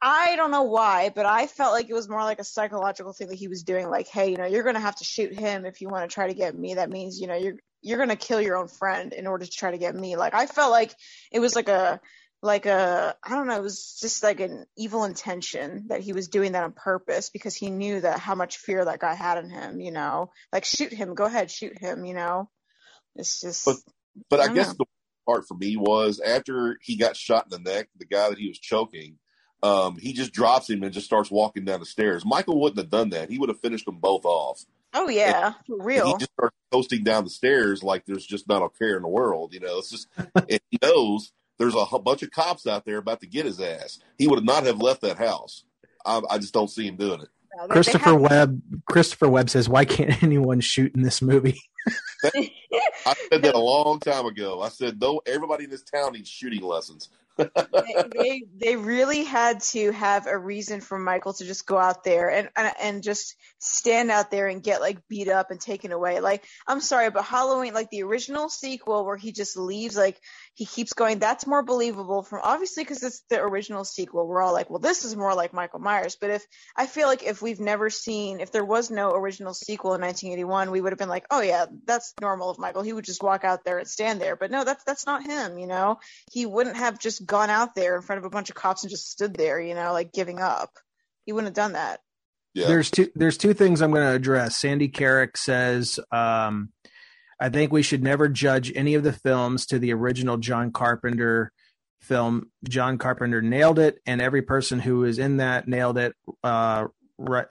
I don't know why, but I felt like it was more like a psychological thing that he was doing. Like, hey, you know, you're going to have to shoot him if you want to try to get me. That means, you know, you're, you're going to kill your own friend in order to try to get me. Like, I felt like it was like a, like a I don't know, it was just like an evil intention that he was doing that on purpose because he knew that how much fear that guy had in him, you know. Like shoot him, go ahead, shoot him, you know. It's just But- But I I, guess know. the part for me was after he got shot in the neck, the guy that he was choking, um, he just drops him and just starts walking down the stairs. Michael wouldn't have done that. He would have finished them both off. Oh yeah, for And real. he just starts coasting down the stairs like there's just not a care in the world. You know, it's just and he knows there's a hu- bunch of cops out there about to get his ass. He would not have left that house. I, I just don't see him doing it. No, they- they Christopher had- Webb. Christopher Webb says, "Why can't anyone shoot in this movie?" I said that a long time ago. I said, no, everybody in this town needs shooting lessons. They, they really had to have a reason for Michael to just go out there and, and and just stand out there and get like beat up and taken away. Like I'm sorry, but Halloween, like the original sequel where he just leaves, like he keeps going. That's more believable from obviously because it's the original sequel. We're all like, well, this is more like Michael Myers. But if I feel like if we've never seen, if there was no original sequel in 1981, we would have been like, oh yeah, that's normal of Michael. He would just walk out there and stand there. But no, that's that's not him. You know, he wouldn't have just gone out there in front of a bunch of cops and just stood there. You know, like giving up. He wouldn't have done that. Yeah. There's two. There's two things I'm going to address. Sandy Carrick says, um, "I think we should never judge any of the films to the original John Carpenter film. John Carpenter nailed it, and every person who is in that nailed it. Uh, right,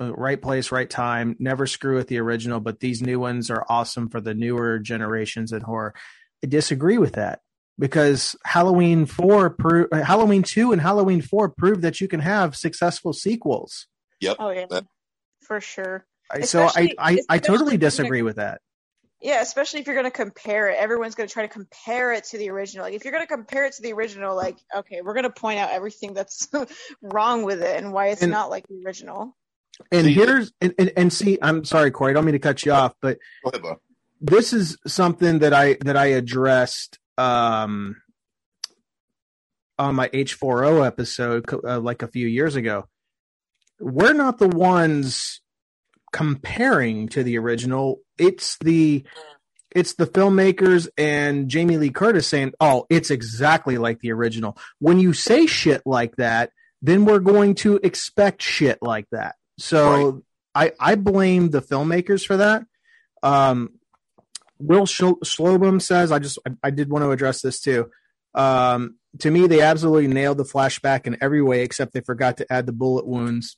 uh, right place, right time. Never screw with the original, but these new ones are awesome for the newer generations in horror. I disagree with that because Halloween four, pro- uh, Halloween two, and Halloween four prove that you can have successful sequels." Yep. Oh yeah, That- for sure. I- so I, I, I totally disagree with that. Yeah, especially if you're going to compare it. Everyone's going to try to compare it to the original. Like, if you're going to compare it to the original, like, okay, we're going to point out everything that's wrong with it and why it's And- not like the original. And See- here's and, and, and see, I'm sorry, Corey, I don't mean to cut you off, but Go ahead, this is something that I that I addressed um on my H4O episode uh, like a few years ago. We're not the ones comparing to the original. It's the it's the filmmakers and Jamie Lee Curtis saying, "Oh, it's exactly like the original." When you say shit like that, then we're going to expect shit like that. So I I blame the filmmakers for that. Um, Will Schlobum says, I just I, I did want to address this too. Um, to me, they absolutely nailed the flashback in every way, except they forgot to add the bullet wounds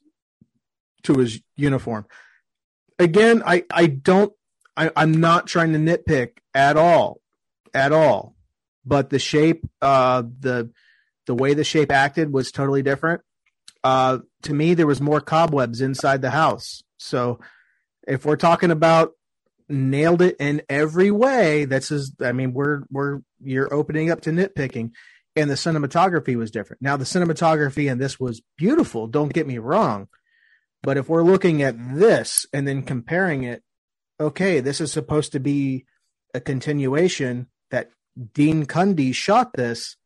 to his uniform. Again, I I don't I, I'm not trying to nitpick at all, at all. But the shape, uh, the the way the shape acted was totally different. Uh, to me, there was more cobwebs inside the house. So, if we're talking about nailed it in every way, that's as I mean, we're we're you're opening up to nitpicking, and the cinematography was different. Now, the cinematography in this was beautiful. Don't get me wrong, but if we're looking at this and then comparing it, okay, this is supposed to be a continuation that Dean Cundey shot this.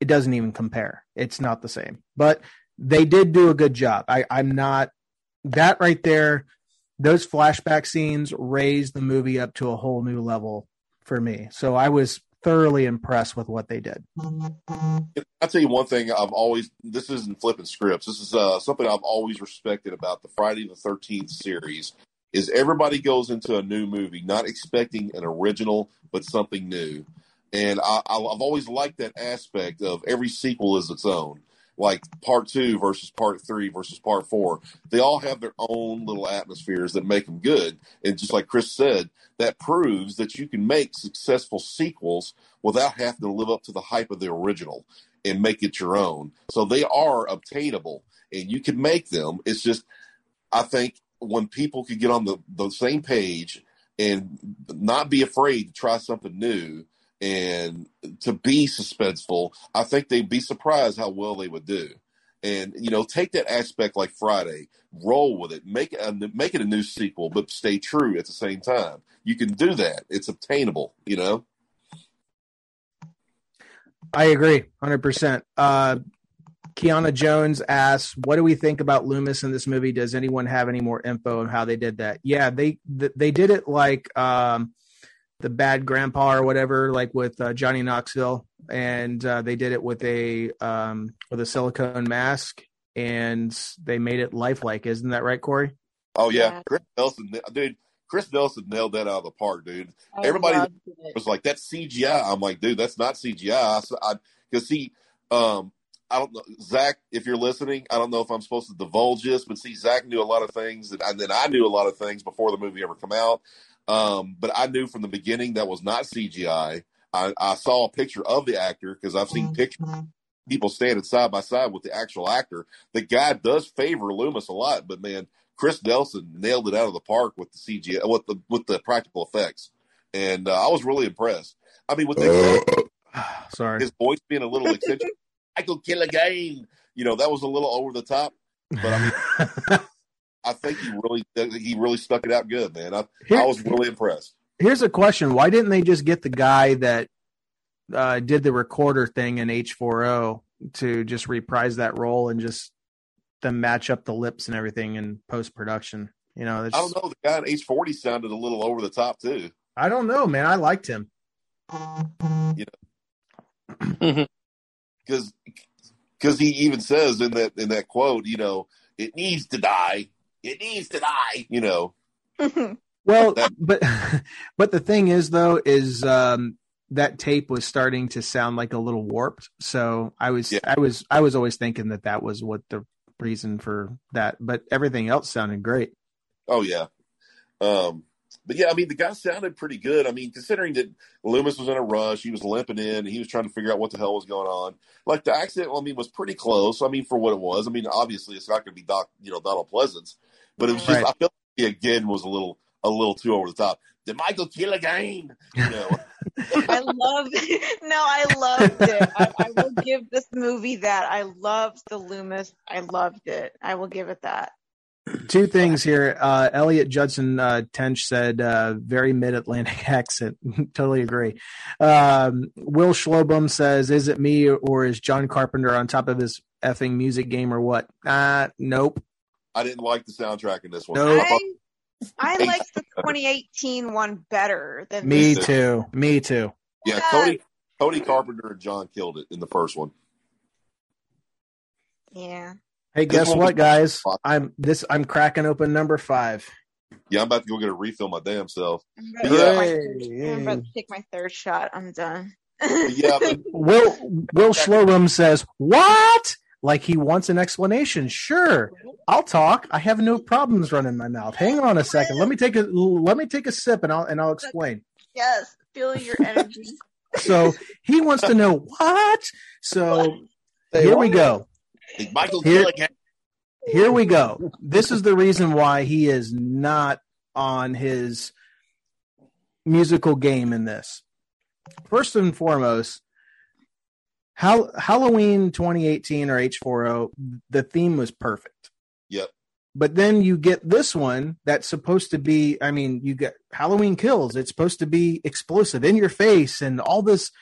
It doesn't even compare. It's not the same, but they did do a good job. I, I'm not that right there. Those flashback scenes raised the movie up to a whole new level for me. So I was thoroughly impressed with what they did. I'll tell you one thing I've always this isn't flipping scripts. This is uh, something I've always respected about the Friday the thirteenth series is everybody goes into a new movie not expecting an original but something new. And I, I've always liked that aspect of every sequel is its own. Like part two versus part three versus part four. They all have their own little atmospheres that make them good. And just like Chris said, that proves that you can make successful sequels without having to live up to the hype of the original and make it your own. So they are obtainable and you can make them. It's just, I think when people could get on the, the same page and not be afraid to try something new and to be suspenseful. I think they'd be surprised how well they would do. And you know, take that aspect like Friday, roll with it, make it a, make it a new sequel, but stay true at the same time. You can do that; it's obtainable. You know. I agree, hundred percent. Uh, Kiana Jones asks, "What do we think about Loomis in this movie? Does anyone have any more info on how they did that?" Yeah, they they did it like um, the Bad Grandpa or whatever, like with uh, Johnny Knoxville, and uh, they did it with a um, with a silicone mask, and they made it lifelike. Isn't that right, Corey? Oh yeah, Yeah. Chris Nelson, dude. Chris Nelson nailed that out of the park, dude. I Everybody was like, "That's CGI." I'm like, "Dude, that's not CGI." Because see, um, I don't know, Zach. If you're listening, I don't know if I'm supposed to divulge this, but see, Zach knew a lot of things, that, and then I knew a lot of things before the movie ever come out. Um, but I knew from the beginning that was not CGI. I, I saw a picture of the actor because I've seen pictures people standing side by side with the actual actor. The guy does favor Loomis a lot, but man, Chris Nelson nailed it out of the park with the CGI, with the with the practical effects, and uh, I was really impressed. I mean, with the, Sorry. his voice being a little eccentric, I could kill again. You know, that was a little over the top, but I mean, I think he really he really stuck it out good, man. I, Here- I was really impressed. Here's a question: Why didn't they just get the guy that uh, did the recorder thing in H4O to just reprise that role and just then match up the lips and everything in post production? You know, I don't know. The guy in H forty sounded a little over the top too. I don't know, man. I liked him. You know, because because he even says in that in that quote, you know, it needs to die. It needs to die. You know, Well, That- but but the thing is, though, is um, that tape was starting to sound like a little warped. So I was Yeah. I was I was always thinking that that was what the reason for that. But everything else sounded great. oh yeah. Um, but yeah, I mean, the guy sounded pretty good. I mean, considering that Loomis was in a rush, he was limping in, he was trying to figure out what the hell was going on. Like the accident, I mean, was pretty close. I mean, for what it was. I mean, obviously, it's not going to be Doc, you know, Donald Pleasence, but it was just Right. I felt like he again was a little a little too over the top. Did Michael kill again? You know. I loved No, I loved it. I, I will give this movie that. I loved the Loomis. I loved it. I will give it that. Two things here. Uh, Elliot Judson uh, Tench said, uh, very mid Atlantic accent. totally agree. Um, Will Schlobum says, is it me or is John Carpenter on top of his effing music game or what? Uh, nope. I didn't like the soundtrack in this one. No. I thought- I, I liked the 2018 one better than Me this. too. Me too. Yeah, Yes. Cody Cody Carpenter and John killed it in the first one. Yeah. Hey, This guess what, was- guys? I'm this. I'm cracking open number five. Yeah, I'm about to go get a refill my damn self. I'm about, to yeah. take my third- I'm about to take my third shot. I'm done. Yeah, but Will Will Schlobum says what? Like he wants an explanation. Sure, I'll talk. I have no problems running my mouth. Hang on a second. Let me take a let me take a sip and I'll and I'll explain. yes. Feel your energy. So he wants to know what. So Say here we go. Like Michael Here- Here we go. This is the reason why he is not on his musical game in this. First and foremost, Hal- Halloween 2018 or H40, the theme was perfect. Yep. But then you get this one that's supposed to be, I mean, you get Halloween Kills. It's supposed to be explosive in your face and all this,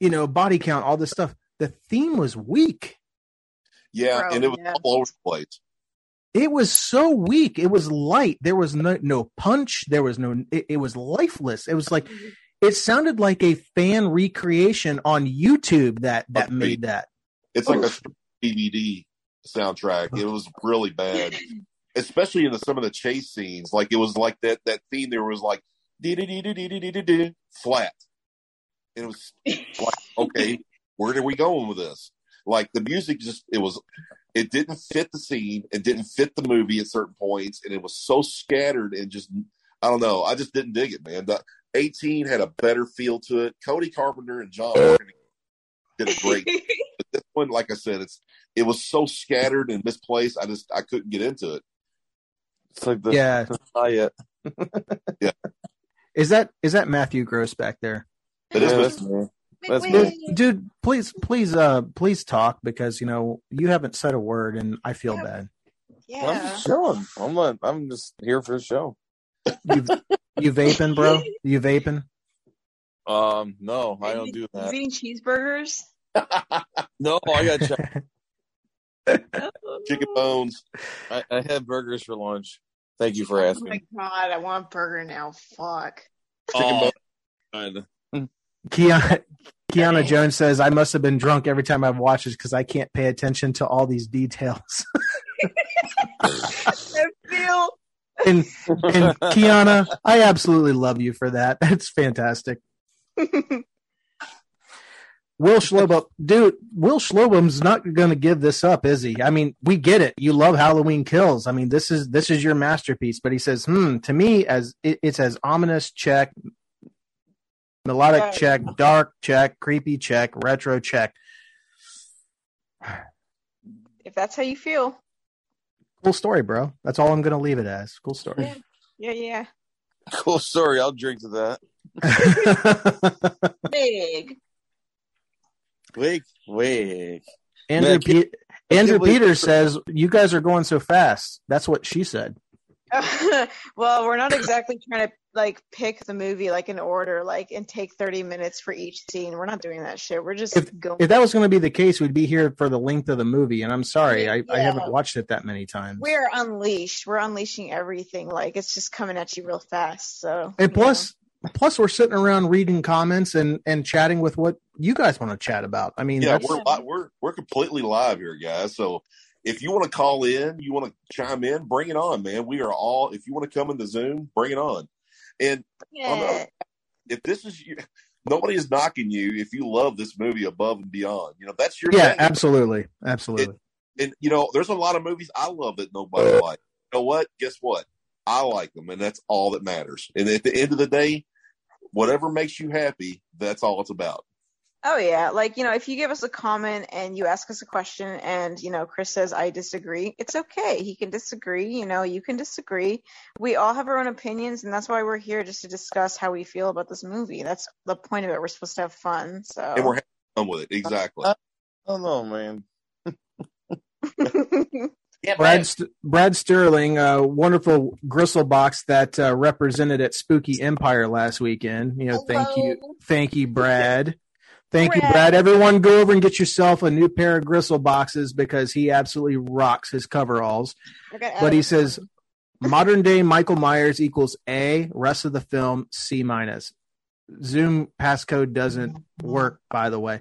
you know, body count, all this stuff. The theme was weak. Yeah, Bro, and it was yeah. all over the place. it was so weak it was light there was no no punch there was no it, it was lifeless it was like mm-hmm. It sounded like a fan recreation on youtube that that Agreed. made that It's like a oh. DVD soundtrack. It was really bad, especially in the, some of the chase scenes. Like it was like that that theme. There was like flat, and it was like, okay, where are we going with this? Like the music just it was it didn't fit the scene, it didn't fit the movie at certain points, and it was so scattered and just I don't know. I just didn't dig it, man. The 18 had a better feel to it. Cody Carpenter and John Morgan did a great but this one, like I said, it's it was so scattered and misplaced. I just I couldn't get into it. It's like the yeah not yet. Is that is that Matthew Gross back there? It Yeah, is that's. That's Dude, dude, please, please, uh, please talk because you know you haven't said a word and I feel bad. Yeah. I'm Yeah. just chilling. I'm not, I'm just here for the show. You, you vaping, bro? You vaping? Um, no, I don't do that. eating cheeseburgers. No, I got check. chicken bones. I, I had burgers for lunch. Thank you for asking. Oh my god, I want a burger now. Fuck. Chicken Oh, bones. Kiana, Kiana Jones says, "I must have been drunk every time I've watched this because I can't pay attention to all these details." I feel. And and Kiana, I absolutely love you for that. That's fantastic. Will Schlobum, dude, Will Schlobum's not going to give this up, is he? I mean, we get it. You love Halloween Kills. I mean, this is this is your masterpiece. But he says, "Hmm." To me, as it, it's as ominous check, melodic Right. check, dark check, creepy check, retro check. if that's how you feel. Cool story, bro. That's all I'm going to leave it as. Cool story. Yeah. Yeah, yeah. cool story. I'll drink to that. Big. Wait, wait. Andrew Man, Pe- Andrew Peters says you guys are going so fast. That's what she said. well, we're not exactly trying to like pick the movie like in order, like and take thirty minutes for each scene. We're not doing that shit. We're just going. If that was going to be the case, we'd be here for the length of the movie. And I'm sorry, I, I haven't watched it that many times. We're unleashed. We're unleashing everything. Like it's just coming at you real fast. So and you plus, plus we're sitting around reading comments and and chatting with what you guys want to chat about. I mean, Yeah, that's, we're li- we're we're completely live here, guys. So if you want to call in, you want to chime in, bring it on, man. We are all. If you want to come into Zoom, bring it on. And know, on the if this is you, nobody is knocking you if you love this movie above and beyond. You know that's your yeah, thing. absolutely, absolutely. and you know, there's a lot of movies I love that nobody likes. You know what? Guess what? I like them, and that's all that matters. And at the end of the day, whatever makes you happy, that's all it's about. Oh yeah, like you know, if you give us a comment and you ask us a question, and you know, Chris says I disagree, it's okay. He can disagree. You know, you can disagree. We all have our own opinions, and that's why we're here just to discuss how we feel about this movie. That's the point of it. We're supposed to have fun. So And we're having fun with it. Exactly. I don't know, man. Brad St- Brad Sterling, a wonderful gristle box that uh, represented at Spooky Empire last weekend. You know, thank you, thank you, Brad. Thank you, Brad. Brad. Everyone, go over and get yourself a new pair of gristle boxes because he absolutely rocks his coveralls. I got But he says modern day Michael Myers equals A. Rest of the film C minus. Zoom passcode doesn't work, by the way.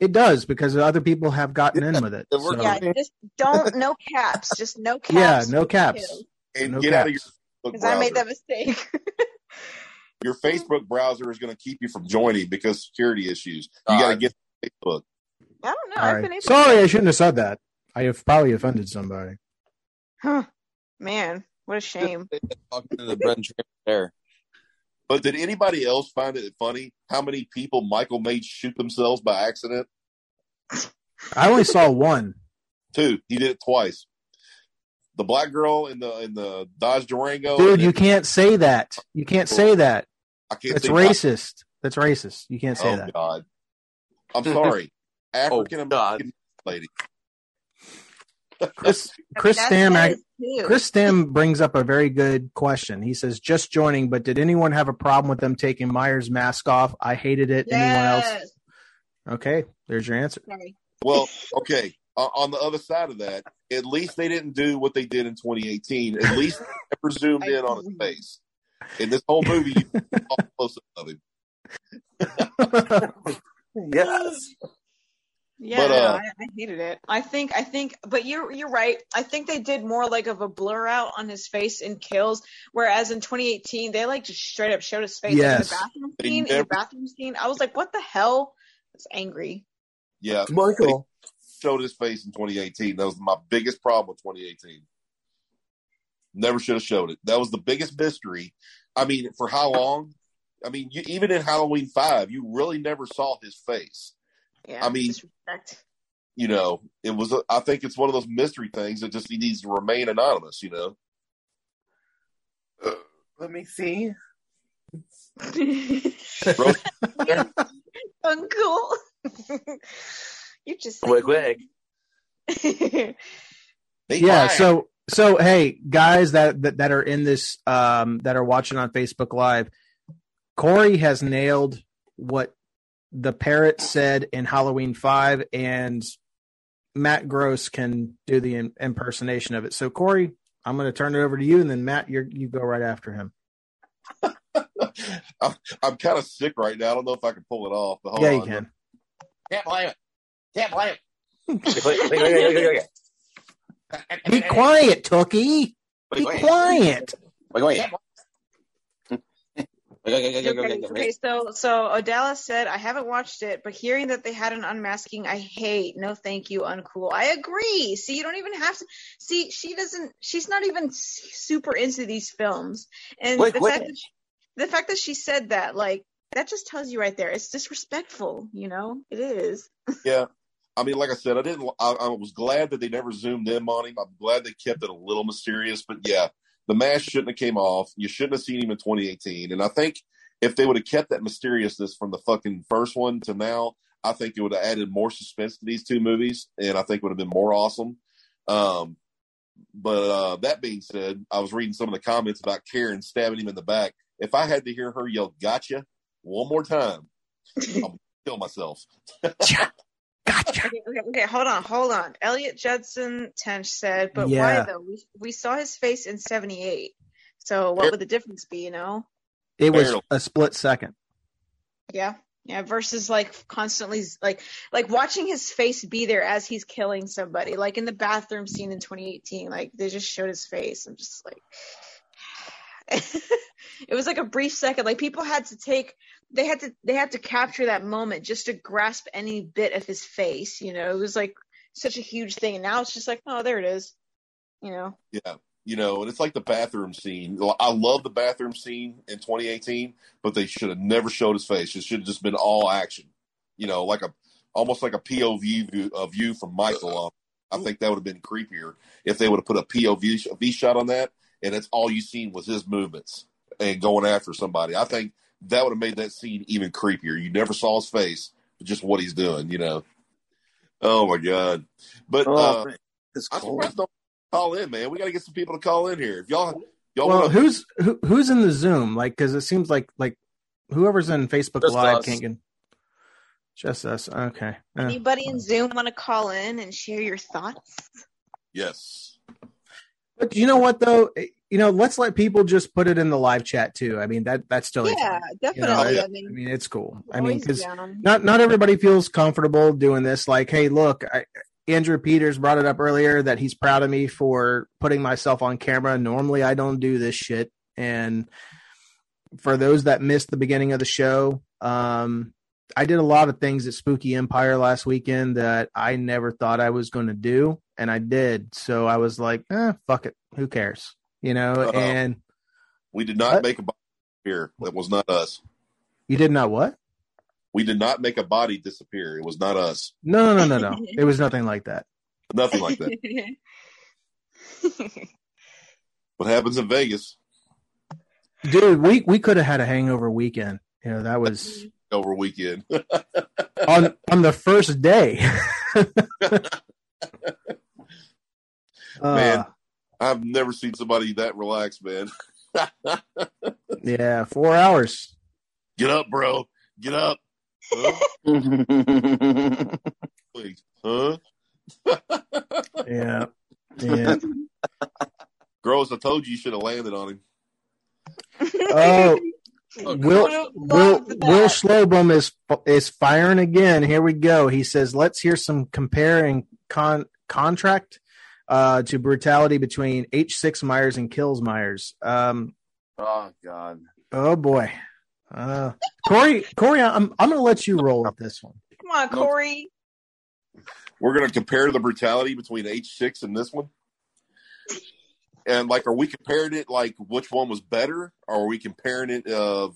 It does because other people have gotten in with it. It So- yeah, just don't no caps, just no caps. yeah, no caps. and No get out of your caps. Because I made that mistake. Your Facebook browser is going to keep you from joining because security issues. You got to get Facebook. I don't know. All I've been right. able Sorry, I shouldn't have said that. I have probably offended somebody. Huh. Man, what a shame. Talking to the bread and trim there. But did anybody else find it funny how many people Michael made shoot themselves by accident? I only saw one. Two. He did it twice. The black girl in the in the Dodge Durango. Dude, you can't say that. You can't say that. I can't That's say racist. That's racist. You can't say oh that. God. I'm sorry. African Oh, God. American lady. Chris Chris That's Stam that ac- is too. Chris Stam brings up a very good question. He says, "Just joining, but did anyone have a problem with them taking Myers' mask off? I hated it. Anyone else? Okay, there's your answer. Sorry. Well, okay. O- on the other side of that, at least they didn't do what they did in 2018. At least they never zoomed in on his face. In this whole movie, you saw close of him. Yes. Yeah, But, no, uh, I, I hated it. I think, I think, but you're you're right. I think they did more like of a blur out on his face in kills, whereas in 2018 they like just straight up showed his face. Yes. In the bathroom They scene, in the bathroom scene, I was like, what the hell? It's angry. Yeah, Michael. showed his face in 2018. That was my biggest problem with 2018. Never should have showed it. That was the biggest mystery. I mean, for how long? I mean, you, even in Halloween Five, you really never saw his face. Yeah, I mean- disrespect. You know, it was. A, I think it's one of those mystery things that just he needs to remain anonymous. You know. Uh, let me see. Bro, Uncle. you just Quick, quick. yeah quiet. so so hey guys that, that that are in this um that are watching on facebook live corey has nailed what the parrot said in halloween 5 and matt gross can do the in- impersonation of it so corey i'm going to turn it over to you and then matt you you go right after him I'm, I'm kind of sick right now. I don't know if I can pull it off. But hold yeah you on. can Can't blame it. Can't blame it. Quick, quick, quick, quick, quick, quick, be quiet tookie be Wait, wait. quiet Okay, okay, so so Odella said, I haven't watched it, but hearing that they had an unmasking, I hate. No, thank you, uncool. I agree. See, you don't even have to. See, she doesn't. She's not even super into these films, and Wait, the wait. fact that she, the fact that she said that, like, that just tells you right there, it's disrespectful. You know, it is. Yeah. I mean, like I said, I didn't. I, I was glad that they never zoomed in on him. I'm glad they kept it a little mysterious. But yeah, the mask shouldn't have came off. You shouldn't have seen him in 2018. And I think if they would have kept that mysteriousness from the fucking first one to now, I think it would have added more suspense to these two movies, and I think it would have been more awesome. Um, but uh, that being said, I was reading some of the comments about Karen stabbing him in the back. If I had to hear her yell "Gotcha" one more time, I'll kill myself. gotcha Okay, okay, okay, hold on, hold on. Elliot Judson Tench said, but Yeah. why though? We, we saw his face in '78. So what would the difference be? You know? it was a split second Yeah. Yeah, versus like constantly like like watching his face be there as he's killing somebody, like in the bathroom scene in 2018. Like they just showed his face. I'm just like, it was like a brief second. Like people had to take, they had to, they had to capture that moment just to grasp any bit of his face. You know, it was like such a huge thing, and now it's just like, oh, there it is. You know, Yeah. You know, and it's like the bathroom scene. I love the bathroom scene in 2018, but they should have never showed his face. It should have just been all action. You know, like a almost like a POV view, a view from Michael. Um, I think that would have been creepier if they would have put a POV sh- V shot on that, and that's all you seen was his movements and going after somebody. I think that would have made that scene even creepier. You never saw his face, but just what he's doing. You know. Oh my god! But Oh, uh, man. It's I'm cold. surprised don't call in, man. We got to get some people to call in here. If y'all, y'all well want who's who, who's in the zoom like because it seems like like whoever's in facebook Just live us. can't get just us okay Uh, anybody in Zoom want to call in and share your thoughts? yes, but you know what though? Eh, you know let's let people just put it in the live chat too. I mean that that's still Yeah, You definitely. know, I I mean, mean it's cool. I mean because not not everybody feels comfortable doing this. Like hey look I, andrew peters brought it up earlier that he's proud of me for putting myself on camera. Normally i don't do this shit. And for those that missed the beginning of the show um i did a lot of things at spooky empire last weekend that i never thought i was going to do and i did so i was like eh, fuck it who cares you know Uh-oh. and we did not What? make a body disappear. That was not us. you did not what We did not make a body disappear. It was not us. no no no no no it was nothing like that Nothing like that. what happens in Vegas dude we we could have had a hangover weekend you know that was over weekend? on on the first day Man. Uh, I've never seen somebody that relaxed, man. yeah four hours Get up, bro. Get up. Huh? Please. Huh? yeah yeah Gross, I told you you should have landed on him. oh Oh, Will I Will. Will Slobum is is firing again. Here we go. He says, "Let's hear some comparing con contract uh, to brutality between H six Myers and Kills Myers." Um, oh God. oh boy, uh, Corey, Corey, I'm I'm going to let you roll with this one. Come on, Corey. We're going to compare the brutality between H6 and this one. And like, are we comparing it like which one was better, or are we comparing it of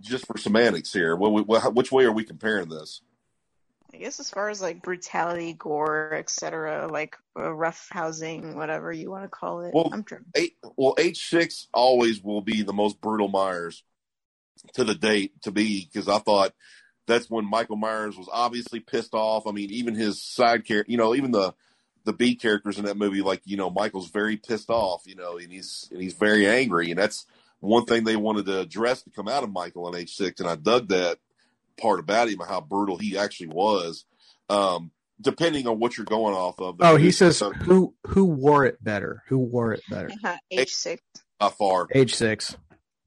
just for semantics here? What, what, which way are we comparing this? I guess as far as like brutality, gore, etc., like uh, rough housing, whatever you want to call it. Well, I'm. Eight, well, H six always will be the most brutal Myers to the date to be because I thought that's when Michael Myers was obviously pissed off. I mean, even his side character, you know, even the the B characters in that movie, like you know, Michael's very pissed off, you know, and he's and he's very angry, and that's one thing they wanted to address to come out of Michael in H six, and I dug that part about him, how brutal he actually was. Um, depending on what you're going off of. Oh, he says who who wore it better? Who wore it better? H six. By far, H 6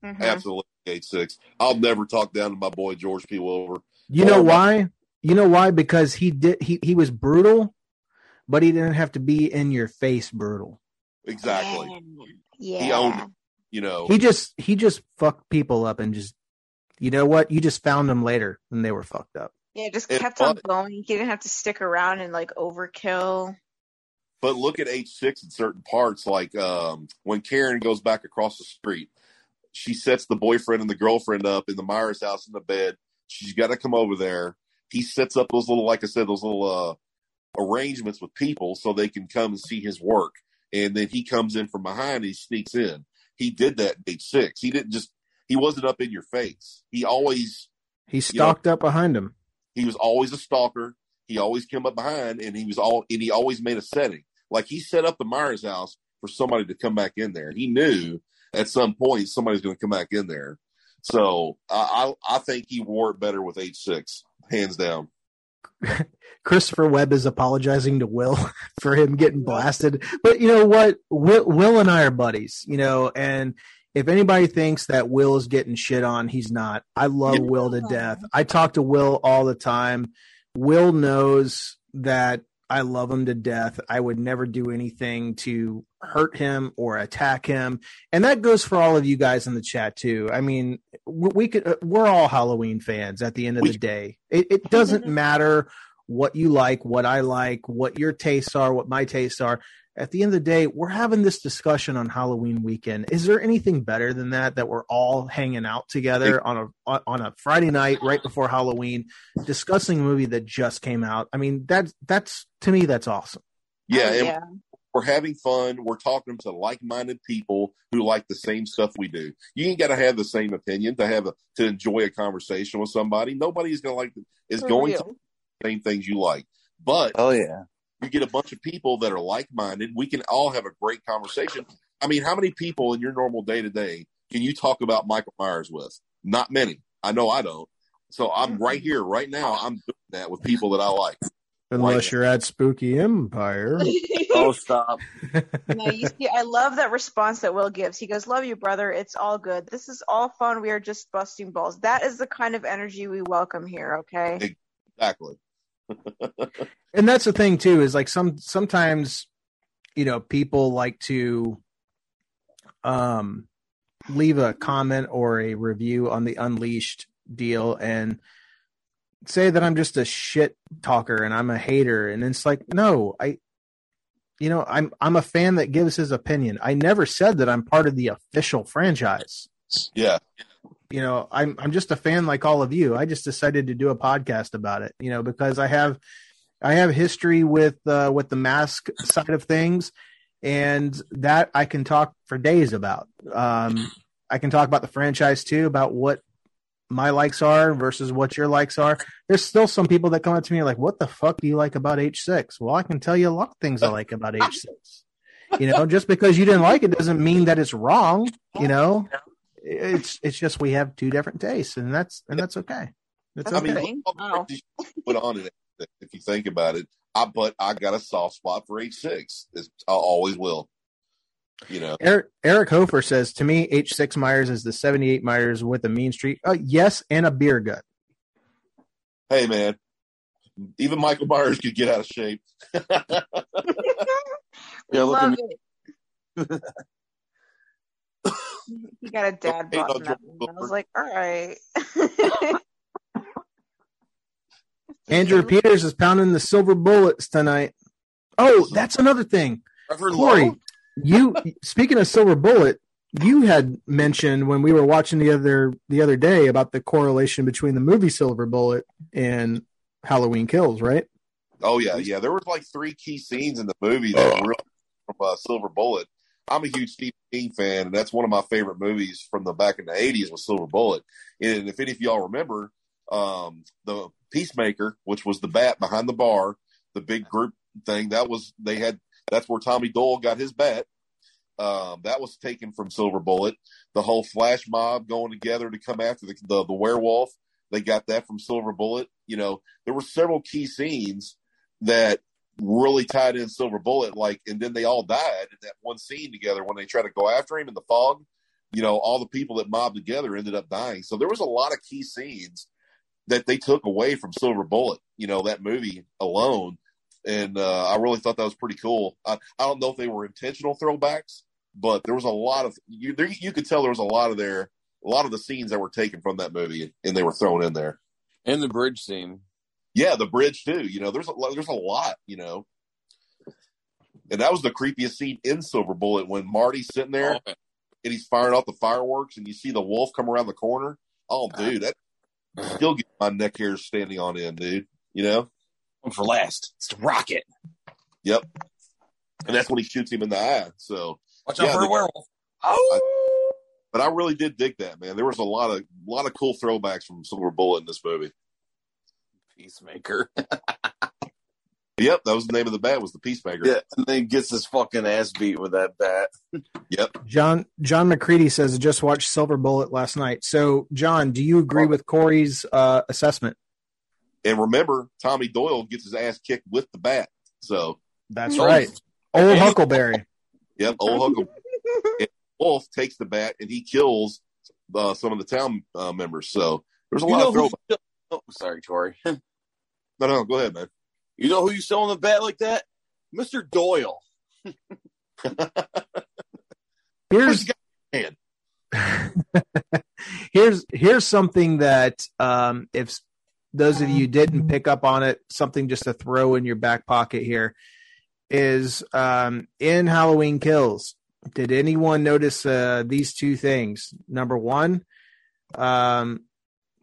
Mhm. absolutely H six. I'll never talk down to my boy George P. Wilbur. You know Oh, my- why? You know why? Because he did he he was brutal, but he didn't have to be in your face brutal. Exactly. Yeah. He owned it. You know, He just he just fucked people up and just you know what? You just found them later and they were fucked up. Yeah, just It kept on was. going. He didn't have to stick around and like overkill. but look at H six in certain parts, like um, when Karen goes back across the street, she sets the boyfriend and the girlfriend up in the Myers house in the bed. She's got to come over there. He sets up those little, like I said, those little uh, arrangements with people so they can come and see his work. And then he comes in from behind. He sneaks in. He did that in H six. He didn't just. He wasn't up in your face. He always He stalked up behind him. he was always a stalker. He always came up behind, and he was all and he always made a setting. Like he set up the Myers house for somebody to come back in there. He knew at some point somebody's going to come back in there. So I I, I think he wore it better with H six, hands down. Christopher Webb is apologizing to Will for him getting blasted. But you know what? Will, Will and I are buddies, you know, and if anybody thinks that Will is getting shit on, he's not. I love. Will to death. I talk to Will all the time. Will knows that I love him to death. I would never do anything to hurt him or attack him. And that goes for all of you guys in the chat too. I mean, we we could uh, we're all Halloween fans at the end of the day. It, it doesn't matter what you like, what I like, what your tastes are, what my tastes are. At the end of the day, we're having this discussion on Halloween weekend. Is there anything better than that? That we're all hanging out together on a on- on a Friday night right before Halloween, discussing a movie that just came out. I mean, that's that's to me that's awesome. Yeah, Oh, and yeah. we're having fun. We're talking to like-minded people who like the same stuff we do. You ain't got to have the same opinion to have a, to enjoy a conversation with somebody. Nobody's gonna like is For going to real. the same things you like, but Oh yeah. You get a bunch of people that are like-minded. We can all have a great conversation. I mean, how many people in your normal day-to-day can you talk about Michael Myers with? Not many. I know I don't. So I'm right here, right now. I'm doing that with people that I like. Unless Like- you're at Spooky Empire. Oh stop. no, you see, I love that response that Will gives. He goes, "Love you, brother. It's all good. This is all fun. We are just busting balls. That is the kind of energy we welcome here. Okay. Exactly. And that's the thing too is like some sometimes you know people like to um leave a comment or a review on the unleashed deal and say that i'm just a shit talker and i'm a hater. And it's like no i you know i'm i'm a fan that gives his opinion. I never said that i'm part of the official franchise. Yeah. You know i'm i'm just a fan like all of you. I just decided to do a podcast about it you know because i have i have history with uh with the mask side of things and that i can talk for days about. Um i can talk about the franchise too about what my likes are versus what your likes are. There's still some people that come up to me like what the fuck do you like about h6 well i can tell you a lot of things i like about h6 you know just because you didn't like it doesn't mean that it's wrong you know it's it's just we have two different tastes and that's and that's okay it's I okay mean, Oh. put on it. If you think about it, I but I got a soft spot for H six. I always will. You know, Eric, Eric Hofer says to me, H6 Myers is the 78 Myers with a mean streak. Uh, yes, and a beer gut. hey man, even Michael Myers could get out of shape. Yeah, look love at it. he got a dad Ain't bod no in that George one. I was like, all right. Andrew Peters is pounding the silver bullets tonight. Oh, that's another thing. Corey, you speaking of silver bullet, you had mentioned when we were watching the other the other day about the correlation between the movie Silver Bullet and Halloween Kills, right? Oh yeah, yeah. There was like three key scenes in the movie that were from uh, Silver Bullet. I'm a huge Stephen King fan, and that's one of my favorite movies from the back in the '80s was Silver Bullet. And if any of y'all remember, um, the Peacemaker, which was the bat behind the bar, the big group thing, that was they had. That's where Tommy Doyle got his bat. Um, that was taken from Silver Bullet. The whole flash mob going together to come after the, the the werewolf, they got that from Silver Bullet. You know, there were several key scenes that really tied in Silver Bullet. Like, and then they all died in that one scene together when they tried to go after him in the fog. You know, all the people that mobbed together ended up dying. So there was a lot of key scenes that they took away from Silver Bullet. You know, that movie alone. And uh, I really thought that was pretty cool. I, I don't know if they were intentional throwbacks, but there was a lot of you. There, you could tell there was a lot of there, a lot of the scenes that were taken from that movie, and they were thrown in there. And the bridge scene. Yeah, the bridge too. You know, there's a lot, there's a lot. You know, and that was the creepiest scene in Silver Bullet when Marty's sitting there Oh, and he's firing off the fireworks, and you see the wolf come around the corner. Oh, dude, that still get my neck hairs standing on end, dude. You know, one for last. It's the rocket. yep. And that's when he shoots him in the eye. So, Watch Yeah, out for the- a werewolf. Oh, but I really did dig that, man. There was a lot of a lot of cool throwbacks from Silver Bullet in this movie. Peacemaker. Yep, that was the name of the bat was the Peacemaker. Yeah, and then he gets his fucking ass beat with that bat. Yep. John John McCready says just watched Silver Bullet last night. So, John, do you agree with Corey's uh, assessment? And remember, Tommy Doyle gets his ass kicked with the bat. So, That's right. Old Huckleberry. yep, old Huckle and Wolf takes the bat and he kills uh, some of the town uh, members. So there's a You lot know of who? Throwbacks. You oh, sorry, Tori. No, no, go ahead, man. You know who you saw on the bat like that? Mister Doyle. Here's here's here's something that um, if those of you didn't pick up on it, something just to throw in your back pocket here is um, in Halloween Kills. Did anyone notice uh, these two things? Number one, um,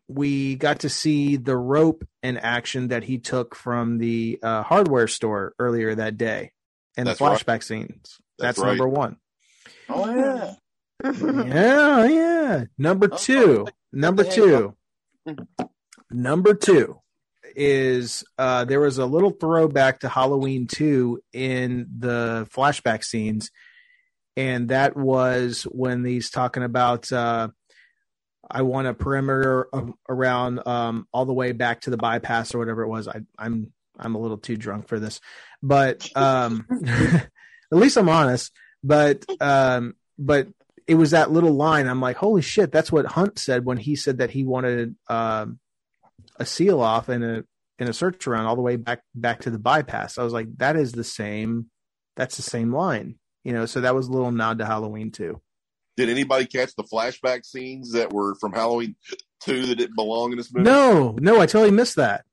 we got to see the rope in action that he took from the uh, hardware store earlier that day, and That's the right. flashback scenes. That's That's, right. number one. Oh yeah. Yeah, yeah. Number two. Number two. Number two is uh there was a little throwback to Halloween 2 in the flashback scenes and that was when he's talking about uh I want a perimeter around um all the way back to the bypass or whatever it was. I I'm I'm a little too drunk for this. But um at least I'm honest. But um but it was that little line. I'm like, holy shit, that's what Hunt said when he said that he wanted um, a seal off in a in a search around all the way back back to the bypass. I was like, that is the same. That's the same line, you know. So that was a little nod to Halloween too. Did anybody catch the flashback scenes that were from Halloween 2 that didn't belong in this movie? No, no, I totally missed that.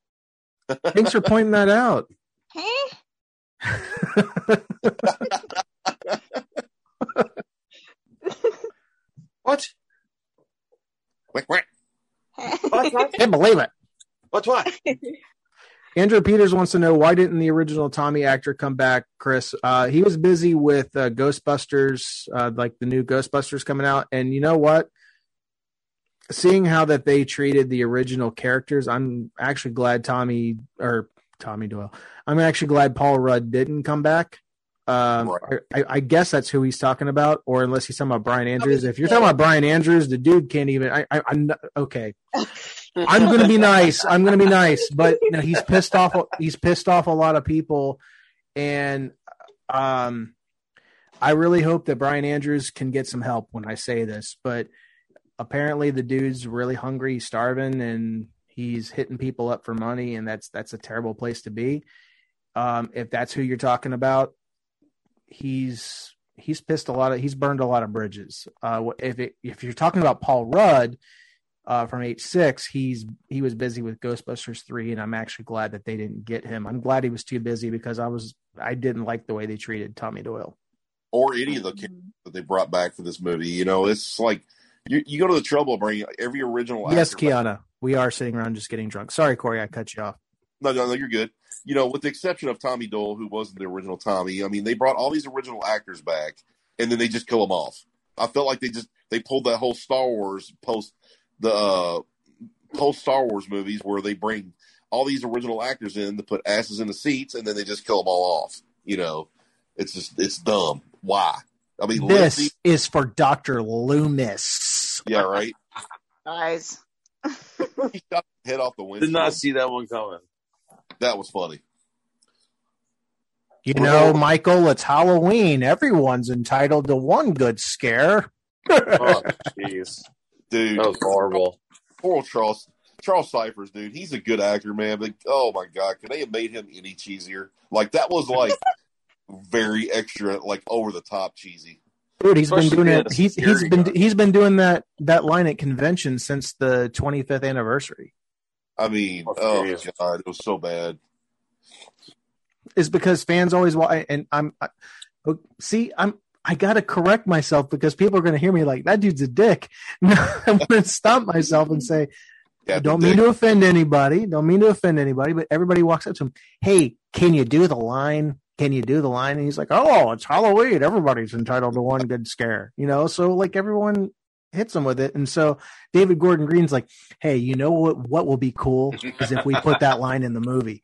Thanks for pointing that out. What? Quack, quack. What? What? Can't believe it. What's What? Andrew Peters wants to know why didn't the original Tommy actor come back, Chris? Uh, he was busy with uh, Ghostbusters, uh, like the new Ghostbusters coming out. And you know what? Seeing how that they treated the original characters, I'm actually glad Tommy or Tommy Doyle. I'm actually glad Paul Rudd didn't come back. Um, Right. I, I guess that's who he's talking about, or unless he's talking about Brian Andrews. If you're talking about Brian Andrews, the dude can't even. I, I, I'm not, okay. I'm gonna be nice. I'm gonna be nice, but you know, he's pissed off. He's pissed off a lot of people, and um, I really hope that Brian Andrews can get some help when I say this. But apparently, the dude's really hungry, starving, and he's hitting people up for money, and that's that's a terrible place to be. Um, if that's who you're talking about, he's he's pissed a lot of he's burned a lot of bridges. Uh, if it, if you're talking about Paul Rudd uh, from H six, he's he was busy with Ghostbusters three, and I'm actually glad that they didn't get him. I'm glad he was too busy because I was I didn't like the way they treated Tommy Doyle. Or any of the characters that they brought back for this movie. You know, it's like you, you go to the trouble of bringing every original Yes, actor back. Kiana, we are sitting around just getting drunk. Sorry, Corey, I cut you off. No, no, no, you're good. You know, with the exception of Tommy Doyle, who wasn't the original Tommy. I mean, they brought all these original actors back, and then they just kill them off. I felt like they just they pulled that whole Star Wars post the uh, post Star Wars movies where they bring all these original actors in to put asses in the seats, and then they just kill them all off. You know, it's just it's dumb. Why? I mean, This Lindsey, is for Doctor Loomis. yeah, right. Guys. He shot his head off the window. Did not see that one coming. That was funny. You We're know, all- Michael, it's Halloween. Everyone's entitled to one good scare. Oh, jeez. Dude, That was horrible. poor old Charles Charles Cyphers, dude. He's a good actor, man. But oh my god, could they have made him any cheesier? Like that was like very extra, like over the top cheesy. Dude, he's been doing it. He's he's security been guard. he's been doing that that line at convention since the 25th anniversary. I mean, Oh, oh, jeez. god, it was so bad. Is because fans always want, and I'm I, oh, see, I'm I gotta correct myself because people are gonna hear me like that dude's a dick. No, I'm gonna stop myself and say I don't mean Dick. to offend anybody. Don't mean to offend anybody, but everybody walks up to him. Hey, can you do the line? Can you do the line? And he's like, Oh, it's Halloween. Everybody's entitled to one good scare, you know? So like everyone hits him with it. And so David Gordon Green's like, Hey, you know what, what will be cool is if we put that line in the movie.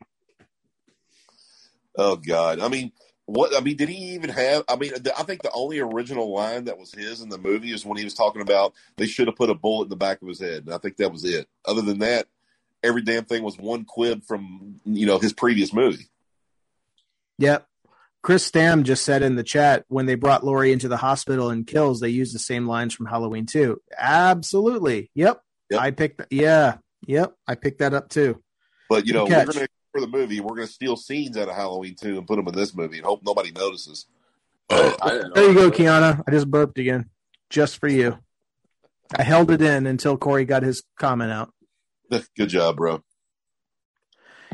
Oh god, I mean, what? I mean, did he even have? I mean, I think the only original line that was his in the movie is when he was talking about they should have put a bullet in the back of his head, and I think that was it. Other than that, every damn thing was one quib from you know his previous movie. Yep. Chris Stam just said in the chat when they brought Lori into the hospital and kills, they used the same lines from Halloween too. Absolutely. Yep. Yep. I picked. Yeah. Yep. I picked that up too. But you know, we're gonna for the movie, we're gonna steal scenes out of Halloween two and put them in this movie, and hope nobody notices. I There you go. Kiana. I just burped again, just for you. I held it in until Corey got his comment out. Good job, bro.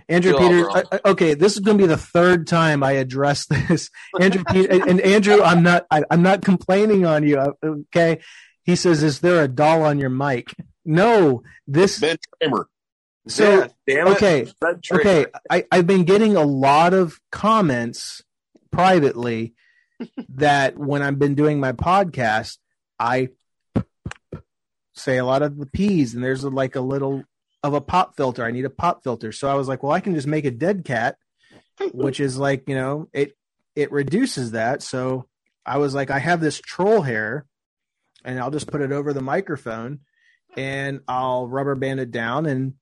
Andrew Good Peters. job, uh, okay, this is going to be the third time I address this. Andrew Pe- and, and Andrew, I'm not. I, I'm not complaining on you. uh, Okay, he says, "Is there a doll on your mic?" No. This. Ben Tramer. So Yeah, damn okay, okay. I, I've been getting a lot of comments privately that when I've been doing my podcast, I say a lot of the P's, and there's a, like a little of a pop filter. I need a pop filter. So I was like, well, I can just make a dead cat, which is like, you know, it it reduces that. So I was like, I have this troll hair, and I'll just put it over the microphone, and I'll rubber band it down, and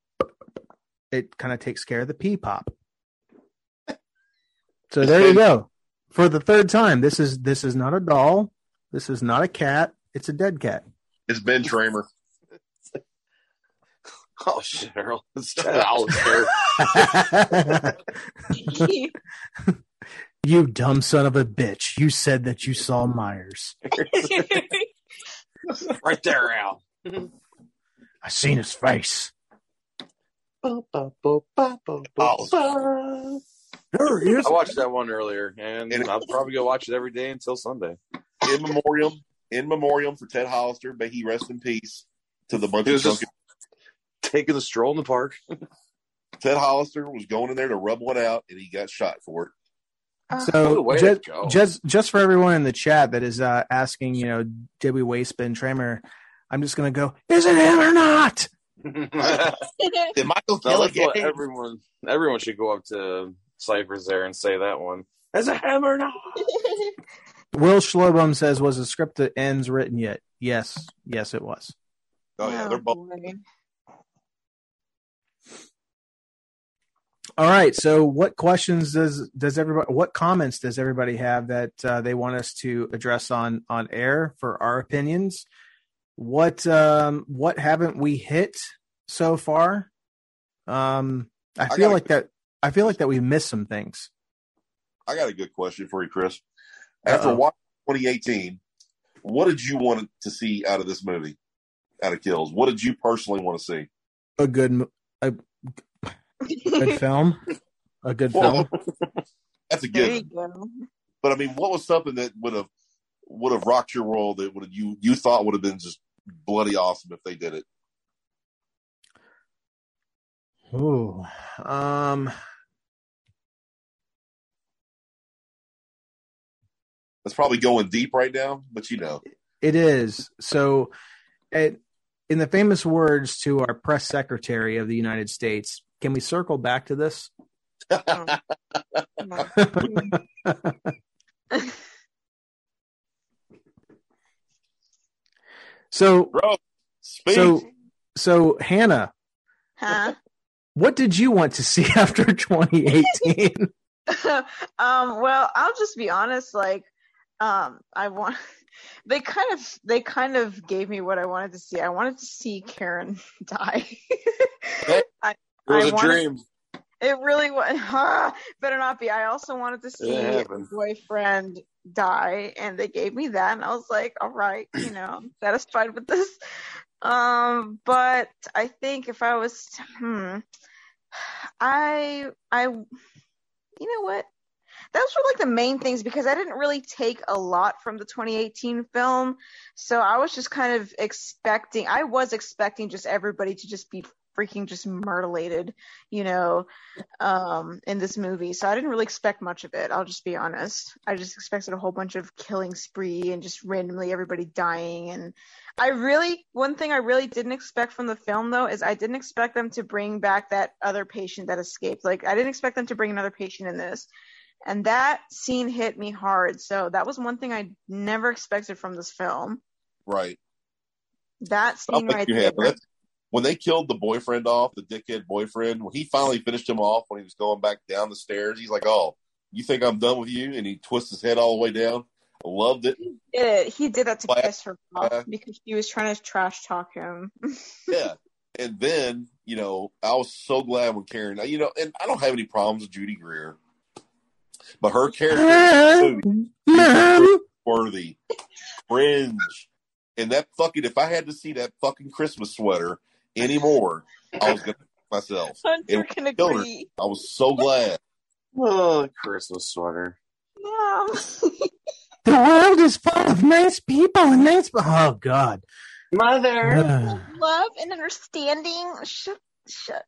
it kind of takes care of the pee pop. So there you go. For the third time, this is this is not a doll. This is not a cat. It's a dead cat. It's Ben Tramer. Oh, shit, Earl. It's Alex there. you dumb son of a bitch. You said that you saw Myers. Right there, Al. I seen his face. There he is. I watched that one earlier, and And- I'll probably go watch it every day until Sunday. In memoriam, in memoriam for Ted Hollister. May he rest in peace. To the bunch of was drunken. taking the stroll in the park. Ted Hollister was going in there to rub one out, and he got shot for it. So just, just just for everyone in the chat that is uh, asking, you know, did we waste Ben Tramer? I'm just gonna go. Is it him or not? No, Did Michael that's what Kelly everyone, everyone should go up to Cypher's there and say that one. Is a hammer now. Will Schlobum says, "Was the script that ends written yet?" Yes, yes, it was. Oh yeah, they're both. All right. So, what questions does does everybody? What comments does everybody have that uh, they want us to address on on air for our opinions? What um what haven't we hit so far? Um, I I feel gotta- like that. I feel like that we missed some things. I got a good question for you, Chris. After Uh-oh. watching 2018, what did you want to see out of this movie? Out of Kills, what did you personally want to see? A good a good film. A good film. That's a There good. you go. But I mean, what was something that would have would have rocked your world that would you you thought would have been just bloody awesome if they did it? Ooh. Um. That's probably going deep right now, but you know. It is. So, it, in the famous words to our press secretary of the United States, can we circle back to this? so, Bro, speak. so, so, Hannah, huh? what did you want to see after 2018? um, well, I'll just be honest. Like, um, I want. They kind of, they kind of gave me what I wanted to see. I wanted to see Karen die. It I, was I a wanted- dream. It really was. better not be. I also wanted to see a boyfriend die, and they gave me that, and I was like, all right, you know, I'm satisfied with this. Um, but I think if I was, hmm, I, I, you know what? Those were like the main things because I didn't really take a lot from the 2018 film. So I was just kind of expecting, I was expecting just everybody to just be freaking just mutilated, you know, um, in this movie. So I didn't really expect much of it. I'll just be honest. I just expected a whole bunch of killing spree and just randomly everybody dying. And I really, one thing I really didn't expect from the film though is I didn't expect them to bring back that other patient that escaped. Like I didn't expect them to bring another patient in this. And that scene hit me hard. So that was one thing I never expected from this film. right. That scene right there. When they killed the boyfriend off, the dickhead boyfriend, when he finally finished him off when he was going back down the stairs, he's like, "Oh, you think I'm done with you?" And he twists his head all the way down. I loved it. He did. He did that to Black- piss her off uh, because she was trying to trash talk him. Yeah. And then, you know, I was so glad when Karen, you know, and I don't have any problems with Judy Greer, but her character Mom, worthy, cringe, and that fucking. If I had to see that fucking Christmas sweater anymore, I was gonna myself. Hunter can killed her. agree. I was so glad. Oh, Christmas sweater. Mom. the world is full of nice people and nice. Oh God. Mother. Ugh. Love and understanding. Shut. Shut.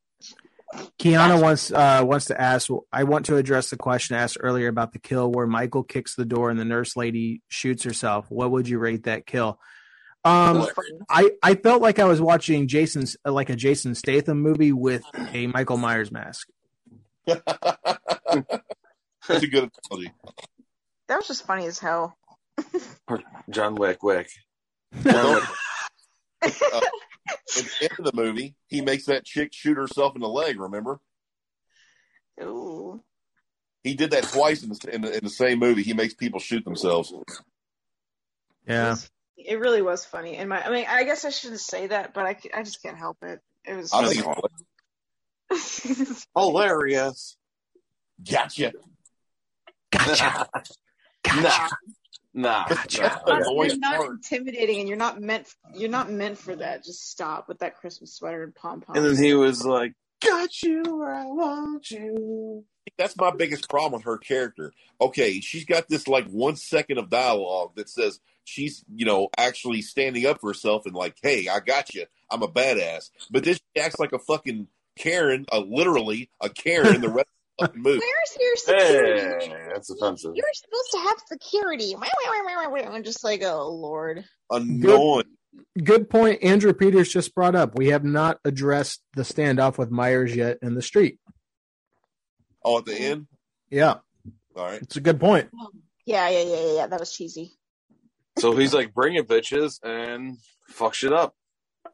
Kiana wants uh, wants to ask. I want to address the question asked earlier about the kill where Michael kicks the door and the nurse lady shoots herself. What would you rate that kill? Um, I I felt like I was watching Jason's like a Jason Statham movie with a Michael Myers mask. That's a good analogy. That was just funny as hell. John Wick, Wick. Well, At the end of the movie, he makes that chick shoot herself in the leg. Remember? Ooh. He did that twice in the, in the, in the same movie. He makes people shoot themselves. Yeah. It really was funny. And my, I mean, I guess I shouldn't say that, but I, I just can't help it. It was. I just- Hilarious. gotcha. Gotcha. Nah. Nah. Gotcha. nah. You're not part. intimidating, and you're not meant. You're not meant for that. Just stop with that Christmas sweater and pom pom. And then he was like, Got you where I want you. That's my biggest problem with her character. Okay, she's got this like one second of dialogue that says she's, you know, actually standing up for herself and like, hey, I got you. I'm a badass. But this acts like a fucking Karen, a literally a Karen the rest of the fucking movie. Where's your security? Hey, that's offensive. You're supposed to have security. I'm just like, oh lord. Annoying. Good point. Andrew Peters just brought up. We have not addressed the standoff with Myers yet in the street. Oh, at the end? Yeah, All right. it's a good point. Yeah, yeah, yeah, yeah, yeah. That was cheesy. So he's like, bringing bitches, and fuck shit up.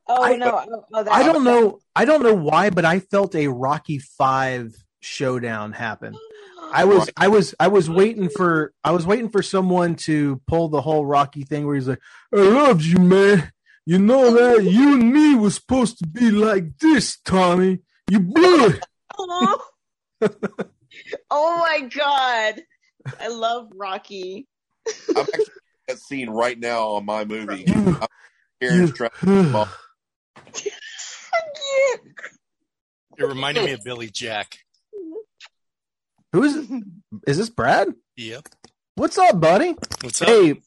Oh I- no, uh, oh, oh, I don't know. I don't know why, but I felt a Rocky Five showdown happen. I was, I was, I was waiting for, I was waiting for someone to pull the whole Rocky thing where he's like, "I loved you, man. You know that you and me was supposed to be like this, Tommy. You blew it." Oh. oh my god, I love Rocky. I'm actually that scene right now on my movie. You, Karen's you- trying to. It reminded me of Billy Jack. Who is it? Is this Brad? Yep. What's up, buddy? What's up? Hey,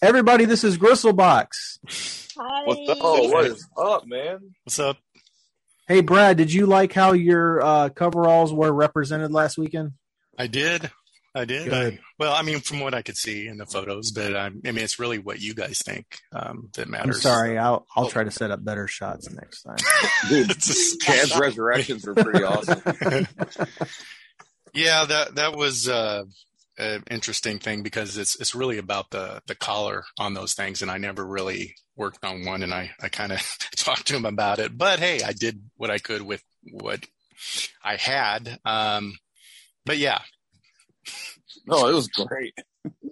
everybody, this is Gristlebox. Hi. What's up? Oh, what is up, man? What's up? Hey, Brad, did you like how your uh, coveralls were represented last weekend? I did. I did. I, well, I mean, from what I could see in the photos, but I, I mean, it's really what you guys think um, that I'm matters. sorry. I'll I'll try to set up better shots next time. Dude, It's Chad's resurrections are pretty awesome. yeah, that that was uh, an interesting thing because it's it's really about the the collar on those things, and I never really worked on one, and I I kind of talked to him about it. But hey, I did what I could with what I had. Um, but yeah, No, it was great.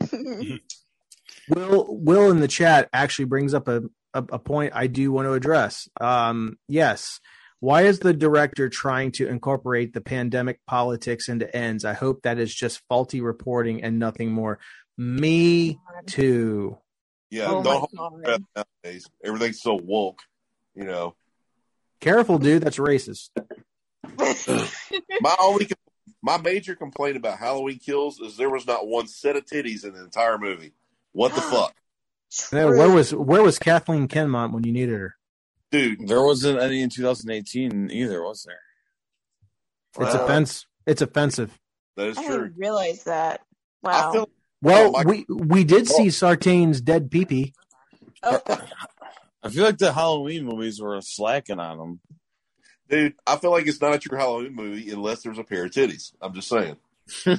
Will Will in the chat actually brings up a, a, a point I do want to address. Um, yes. Why is the director trying to incorporate the pandemic politics into ends? I hope that is just faulty reporting and nothing more. Me too. Yeah, Oh don't hold breath nowadays. Everything's so woke, you know. Careful, dude. That's racist. My only, com- my major complaint about Halloween Kills is there was not one set of titties in the entire movie. What the fuck, Yeah, where was where was Kathleen Kinmont when you needed her? dude? There wasn't any in 2018 either, was there? It's Wow. offense. It's offensive. That is I true. didn't realize that. I Wow. feel Well, Oh, we we did oh. see Sartain's dead peepee. oh, I feel like the Halloween movies were slacking on them. Dude. I feel like it's not your Halloween movie unless there's a pair of titties. I'm just saying.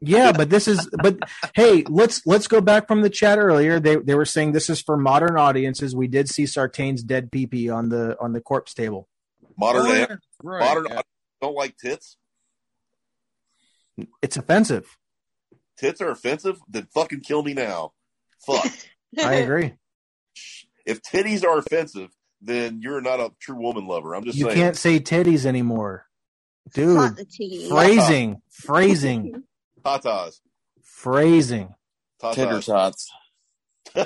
Yeah, but this is but hey, let's let's go back from the chat earlier. They they were saying this is for modern audiences. We did see Sartain's dead peepee on the on the corpse table. Modern, Oh, yeah, right, modern yeah. don't like tits. It's offensive. Tits are offensive. Then fucking kill me now. Fuck. I agree. if titties are offensive, then you're not a true woman lover. I'm just You saying. can't say titties anymore. Dude, Not the titties. phrasing, phrasing, Tatas. phrasing. Titter Tatas. tots.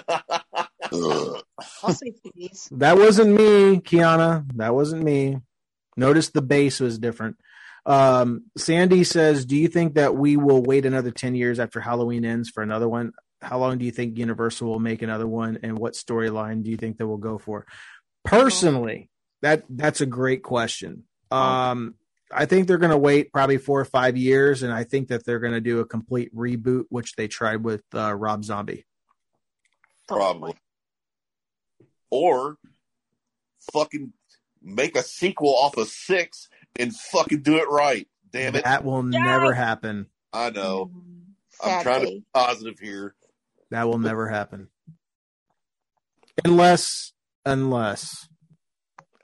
I'll say titties. That wasn't me, Kiana. That wasn't me. Notice the base was different. Um, Sandy says, "Do you think that we will wait another ten years after Halloween ends for another one? How long do you think Universal will make another one, and what storyline do you think they will go for?" Personally, that that's a great question. Um, I think they're going to wait probably four or five years, and I think that they're going to do a complete reboot, which they tried with uh, Rob Zombie. Probably. Or fucking make a sequel off of six and fucking do it right. Damn it. That will Yes! never happen. I know. Mm, I'm trying to be positive here. That will never happen. Unless, unless,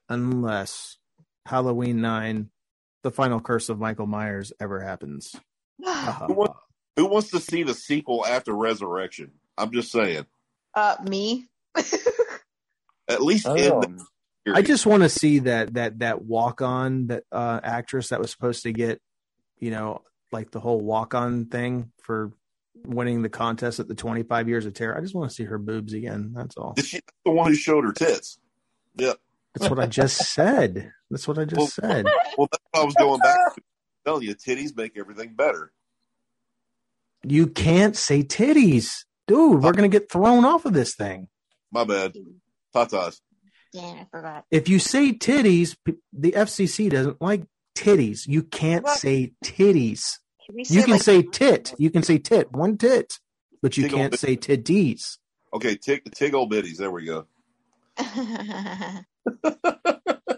unless Halloween 9, the final curse of Michael Myers ever happens. Who wants, who wants to see the sequel after Resurrection? I'm just saying. uh, me. At least I in the. I just want to see that that that walk on that uh actress that was supposed to get, you know, like the whole walk on thing for winning the contest at the 25 years of terror. I just want to see her boobs again. That's all. Is she the one who showed her tits? Yep. That's what I just said. That's what I just Well- said. Well, that's what I was going back to. Telling you, titties make everything better. You can't say titties. Dude, we're going to get thrown off of this thing. My bad. Tatas. Damn, I forgot. If you say titties, the FCC doesn't like titties. You can't What? say titties. Can we You can like- say tit. You can say tit, one tit, but you Tickle can't bit. say titties. Okay, tig, tig old bitties. There we go.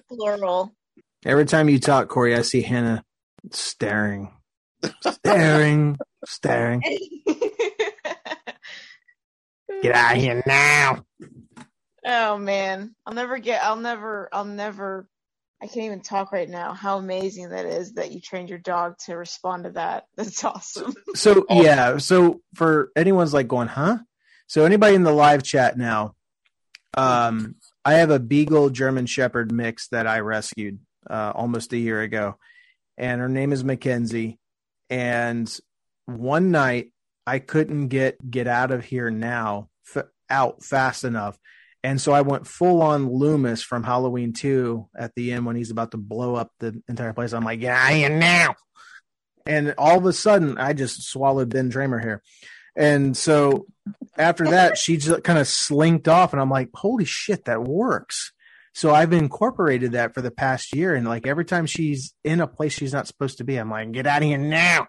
plural. Every time you talk, Corey, I see Hannah staring, staring, staring. Get out of here now. Oh man, I'll never get. I'll never. I'll never. I can't even talk right now. How amazing that is that you trained your dog to respond to that. That's awesome. So yeah, so for anyone's like going, huh? So anybody in the live chat now, um, I have a Beagle German Shepherd mix that I rescued uh, almost a year ago, and her name is Mackenzie. And one night I couldn't get get out of here now f- out fast enough, and so I went full on Loomis from Halloween two at the end when he's about to blow up the entire place. I'm like, out of here now and all of a sudden I just swallowed Ben Dramer here. And so after that, she just kind of slinked off, and I'm like, holy shit, that works. So I've incorporated that for the past year, and like every time she's in a place she's not supposed to be, I'm like, "Get out of here now!"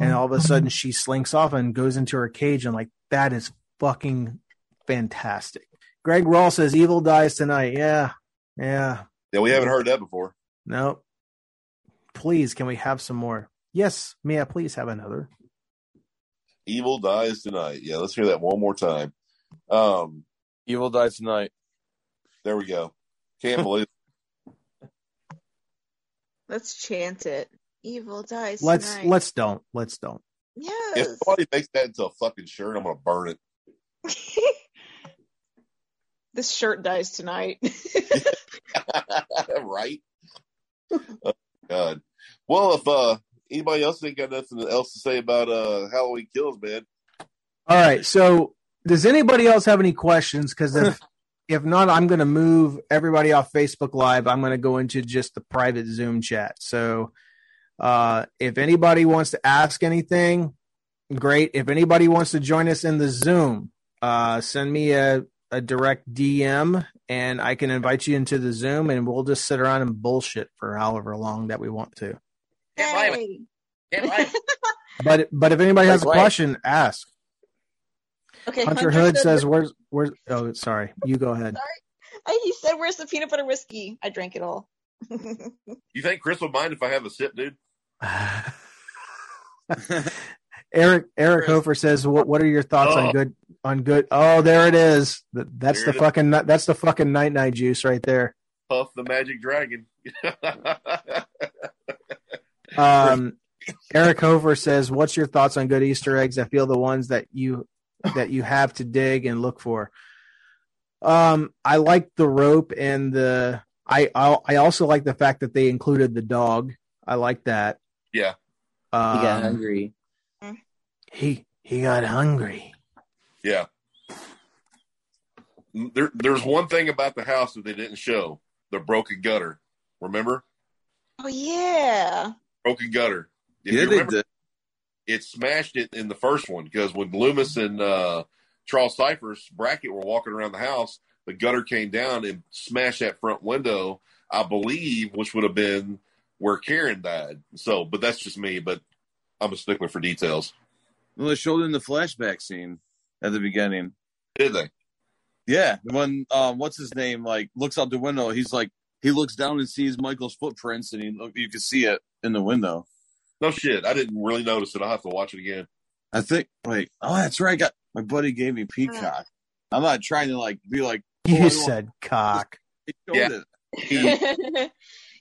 And all of a sudden, she slinks off and goes into her cage. and like, that is fucking fantastic. Greg Rawl says, "Evil dies tonight." Yeah, yeah. Yeah, we haven't heard that before. No. Please, can we have some more? Yes, may I please have another? Evil dies tonight. Yeah, let's hear that one more time. Um, Evil dies tonight. there we go. Can't believe Let's chant it. Evil dies Let's tonight. let's don't let's don't. Yeah. If somebody makes that into a fucking shirt, I'm gonna burn it. this shirt dies tonight. right? Oh, God. Well, if uh anybody else ain't got nothing else to say about uh Halloween Kills, man, All right. So, does anybody else have any questions? Because if if not, I'm going to move everybody off Facebook Live. I'm going to go into just the private Zoom chat. So, uh, if anybody wants to ask anything, great. If anybody wants to join us in the Zoom, uh, send me a a direct DM and I can invite you into the Zoom and we'll just sit around and bullshit for however long that we want to. Can't blame it. Yay. Can't blame. But but if anybody has a Right, right. question, ask. Okay. Hunter Hunter Hood says, "Where's where's? Oh, sorry. You go ahead." I- he said, "Where's the peanut butter whiskey?" I drank it all. you think Chris would mind if I have a sip, dude? Eric Eric Hofer says, "What what are your thoughts on Oh. good on good? Oh, there it is. That's There the fucking nut- that's the fucking night night juice right there." Puff the Magic Dragon. Um, Eric Hofer says, "What's your thoughts on good Easter eggs? I feel the ones that you that you have to dig and look for." Um, I like the rope and the. I I I also like the fact that they included the dog. I like that. yeah. Um, He got hungry. He he got hungry. Yeah. There, there's one thing about the house that they didn't show: the broken gutter. Remember, oh yeah. broken gutter. If Yeah, you they did. it smashed it in the first one because when Loomis and uh, Charles Cyphers Brackett were walking around the house, the gutter came down and smashed that front window. I believe, which would have been where Karen died. So, but that's just me. But I'm a stickler for details. Well, they showed it in the flashback scene at the beginning. Did they? Yeah, when um, what's his name? Like looks out the window. He's like he looks down and sees Michael's footprints, and he you can see it in the window. No shit. I didn't really notice it. I'll have to watch it again. I think. Wait. Oh, that's right. I got my buddy gave me Peacock. I'm not trying to like be like. oh, You said cock. He showed Yeah.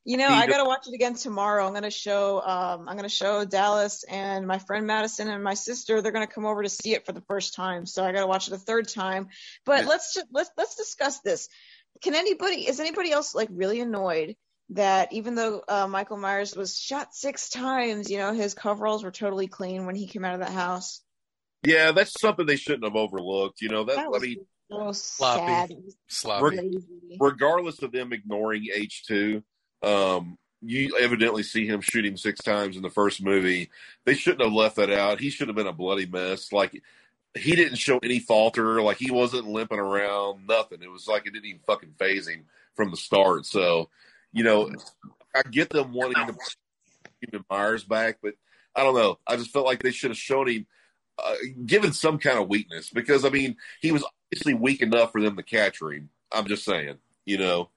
it. you know, I gotta watch it again tomorrow. I'm gonna show um I'm gonna show Dallas and my friend Madison and my sister, they're gonna come over to see it for the first time. So I gotta watch it a third time. But Yeah. let's just let's let's discuss this. Can anybody is anybody else like really annoyed that even though uh, Michael Myers was shot six times, you know, his coveralls were totally clean when he came out of that house? Yeah, that's something they shouldn't have overlooked. You know, that, That I was mean, so Sloppy. sad. Sloppy. Lazy. regardless of them ignoring H2, um, you evidently see him shooting six times in the first movie. They shouldn't have left that out. He should have been a bloody mess. Like, he didn't show any falter. Like, he wasn't limping around, nothing. It was like it didn't even fucking phase him from the start. So, you know, I get them wanting to human Myers back, but I don't know. I just felt like they should have shown him, uh, given some kind of weakness because, I mean, he was obviously weak enough for them to catch him. I'm just saying, you know,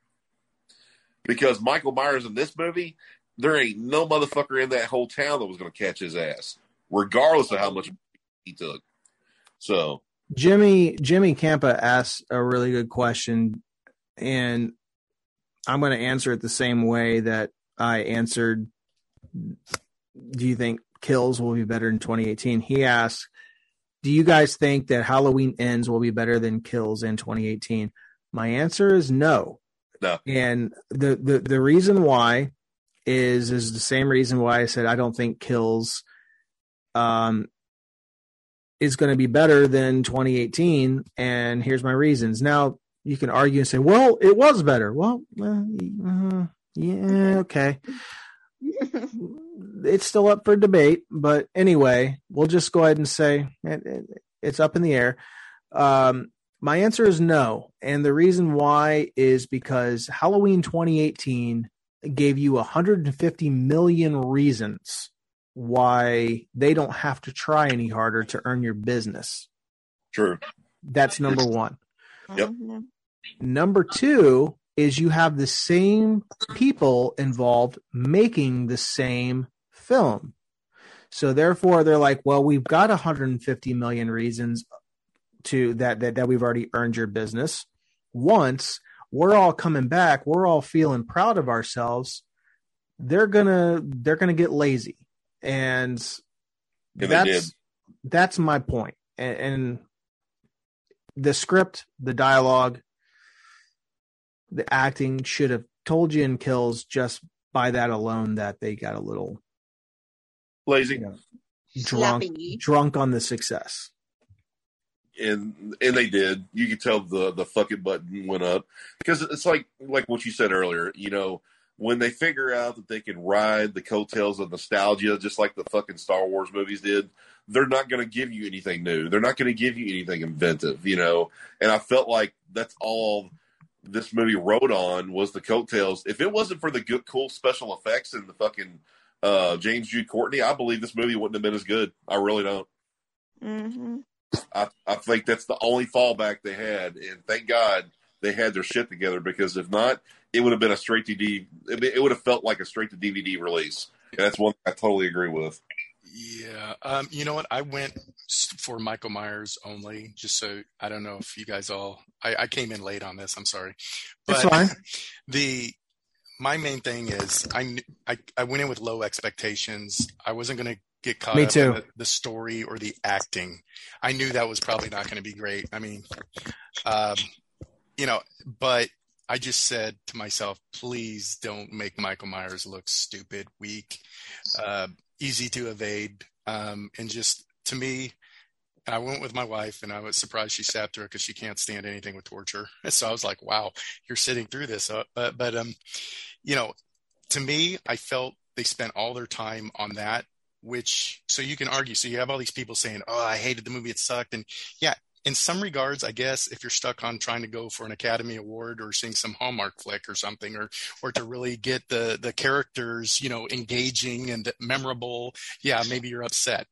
because Michael Myers in this movie, there ain't no motherfucker in that whole town that was going to catch his ass, regardless of how much he took. So, Jimmy Jimmy Campa asked a really good question, and I'm going to answer it the same way that I answered. Do you think Kills will be better in 2018? He asked, "Do you guys think that Halloween Ends will be better than Kills in 2018?" My answer is no. No. And the the the reason why is is the same reason why I said I don't think Kills um is going to be better than 2018 and here's my reasons. Now you can argue and say, "Well, it was better." Well, uh, uh, yeah, okay. It's still up for debate, but anyway, we'll just go ahead and say it, it, it's up in the air. Um, My answer is no. And the reason why is because Halloween 2018 gave you 150 million reasons why they don't have to try any harder to earn your business. True. That's number one. Yep. Number two is you have the same people involved making the same film. So therefore they're like, well, we've got 150 million reasons to that that, that we've already earned your business. Once we're all coming back, we're all feeling proud of ourselves. They're gonna they're gonna get lazy. And Yeah, that's that's my point. And, and the script, the dialogue, the acting should have told you in kills just by that alone that they got a little Lazy. you know, drunk Slappy. drunk on the success. And and they did. You could tell the the fucking button went up because it's like like what you said earlier. You know, when they figure out that they can ride the coattails of nostalgia, just like the fucking Star Wars movies did, they're not going to give you anything new. They're not going to give you anything inventive. You know, and I felt like that's all this movie rode on was the coattails. If it wasn't for the good, cool special effects and the fucking uh, James Jude Courtney, I believe this movie wouldn't have been as good. I really don't. Mhm. I, I think that's the only fallback they had, and thank God they had their shit together because if not, it would have been a straight to D. It would have felt like a straight to DVD release. And that's one I totally agree with. Yeah. Um, you know what? I went for Michael Myers only, just so I don't know if you guys all. I, I came in late on this. I'm sorry, It's but fine. the my main thing is I I, I went in with low expectations. I wasn't going to get caught Me up too. in the, the story or the acting. I knew that was probably not going to be great. I mean, um, you know, but I just said to myself, please don't make Michael Myers look stupid, weak, uh, easy to evade, um, and just to me. And I went with my wife, and I was surprised she sat through it because she can't stand anything with torture. So I was like, "Wow, you're sitting through this." Uh, but, but um, you know, to me, I felt they spent all their time on that. Which, so you can argue. So you have all these people saying, "Oh, I hated the movie; it sucked." And yeah, in some regards, I guess if you're stuck on trying to go for an Academy Award or seeing some Hallmark flick or something, or or to really get the the characters, you know, engaging and memorable, yeah, maybe you're upset.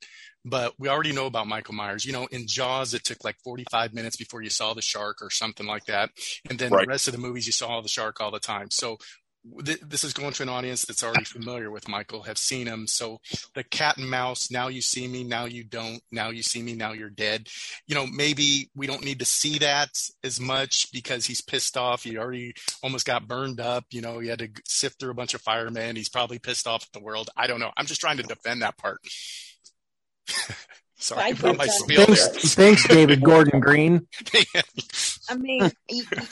But we already know about Michael Myers. You know, in Jaws, it took like 45 minutes before you saw the shark or something like that, and then Right. the rest of the movies you saw the shark all the time. So th- this is going to an audience that's already familiar with Michael, have seen him. So the cat and mouse, now you see me, now you don't, now you see me, now you're dead. You know, maybe we don't need to see that as much because he's pissed off. He already almost got burned up. You know, he had to sift through a bunch of firemen. He's probably pissed off at the world. I don't know. I'm just trying to defend that part. Sorry I about my spiel Thanks, thanks, David Gordon Green. there. I mean,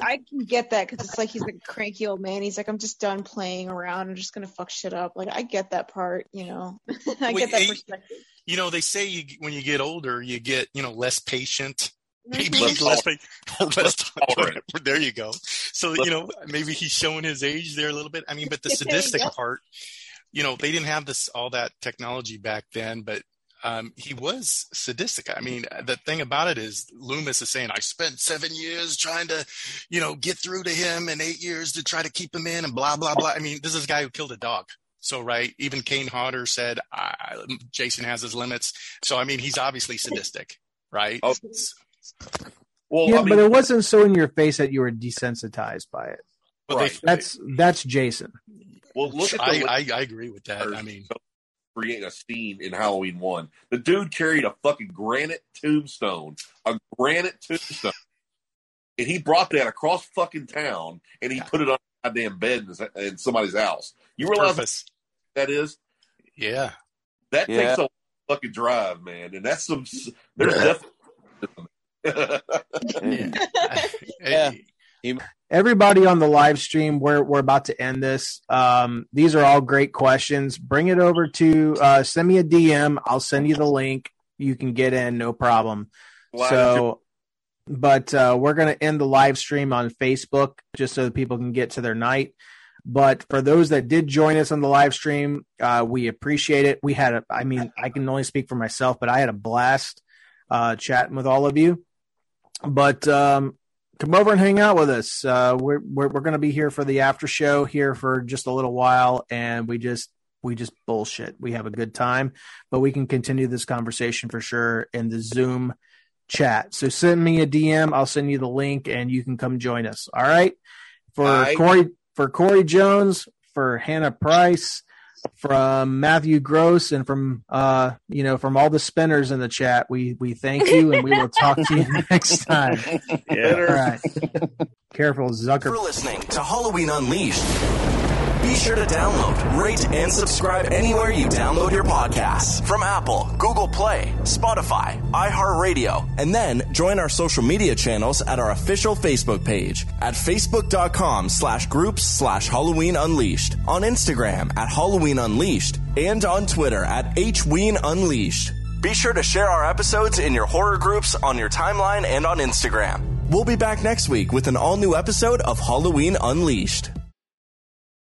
I can get that because it's like he's a cranky old man. He's like, I'm just done playing around. I'm just gonna fuck shit up. Like, I get that part, you know. I Well, get that perspective. you know, they say you, when you get older, you get, you know, less patient. Maybe Mhm. he's less, pa- less tolerant. There you go. So, you know, maybe he's showing his age there a little bit. I mean, but the There sadistic go. part, you know, they didn't have this, all that technology back then, but um, he was sadistic. I mean, the thing about it is Loomis is saying, I spent seven years trying to, you know, get through to him and eight years to try to keep him in and blah, blah, blah. I mean, this is a guy who killed a dog. So, right. Even Kane Hodder said, I, Jason has his limits. So, I mean, he's obviously sadistic, right? Oh. Well, Yeah, I mean, but it wasn't so in your face that you were desensitized by it. But they- That's that's Jason. well, look at the I, I, I agree with that. I mean, create a scene in Halloween one. The dude carried a fucking granite tombstone, a granite tombstone, and he brought that across fucking town, and he Yeah. put it on a goddamn bed in, in somebody's house. You realize what purpose. that is? Yeah. That Yeah. takes a fucking drive, man, and that's some. There's definitely. Yeah. Everybody on the live stream, we're we're about to end this. Um, these are all great questions. Bring it over to uh, send me a DM. I'll send you the link. You can get in, no problem. So, but uh, we're going to end the live stream on Facebook just so that people can get to their night. But for those that did join us on the live stream, uh, we appreciate it. We had a, I mean, I can only speak for myself, but I had a blast uh, chatting with all of you. but um, come over and hang out with us. Uh, we're we're, we're going to be here for the after show here for just a little while, and we just we just bullshit. We have a good time, but we can continue this conversation for sure in the Zoom chat. So send me a DM. I'll send you the link, and you can come join us. All right. For Aye. Corey for Corey Jones, for Hannah Price, from Matthew Gross, and from uh you know from all the spinners in the chat, we we thank you, and we will talk to you next time. All right. Careful, Zucker. for Zucker. listening to Halloween Unleashed. Be sure to download, rate, and subscribe anywhere you download your podcasts from Apple, Google Play, Spotify, iHeartRadio, and then join our social media channels at our official Facebook page at facebook.com slash groups slash Halloween Unleashed, on Instagram at Halloween Unleashed, and on Twitter at HWeen Unleashed. Be sure to share our episodes in your horror groups on your timeline and on Instagram. We'll be back next week with an all new episode of Halloween Unleashed.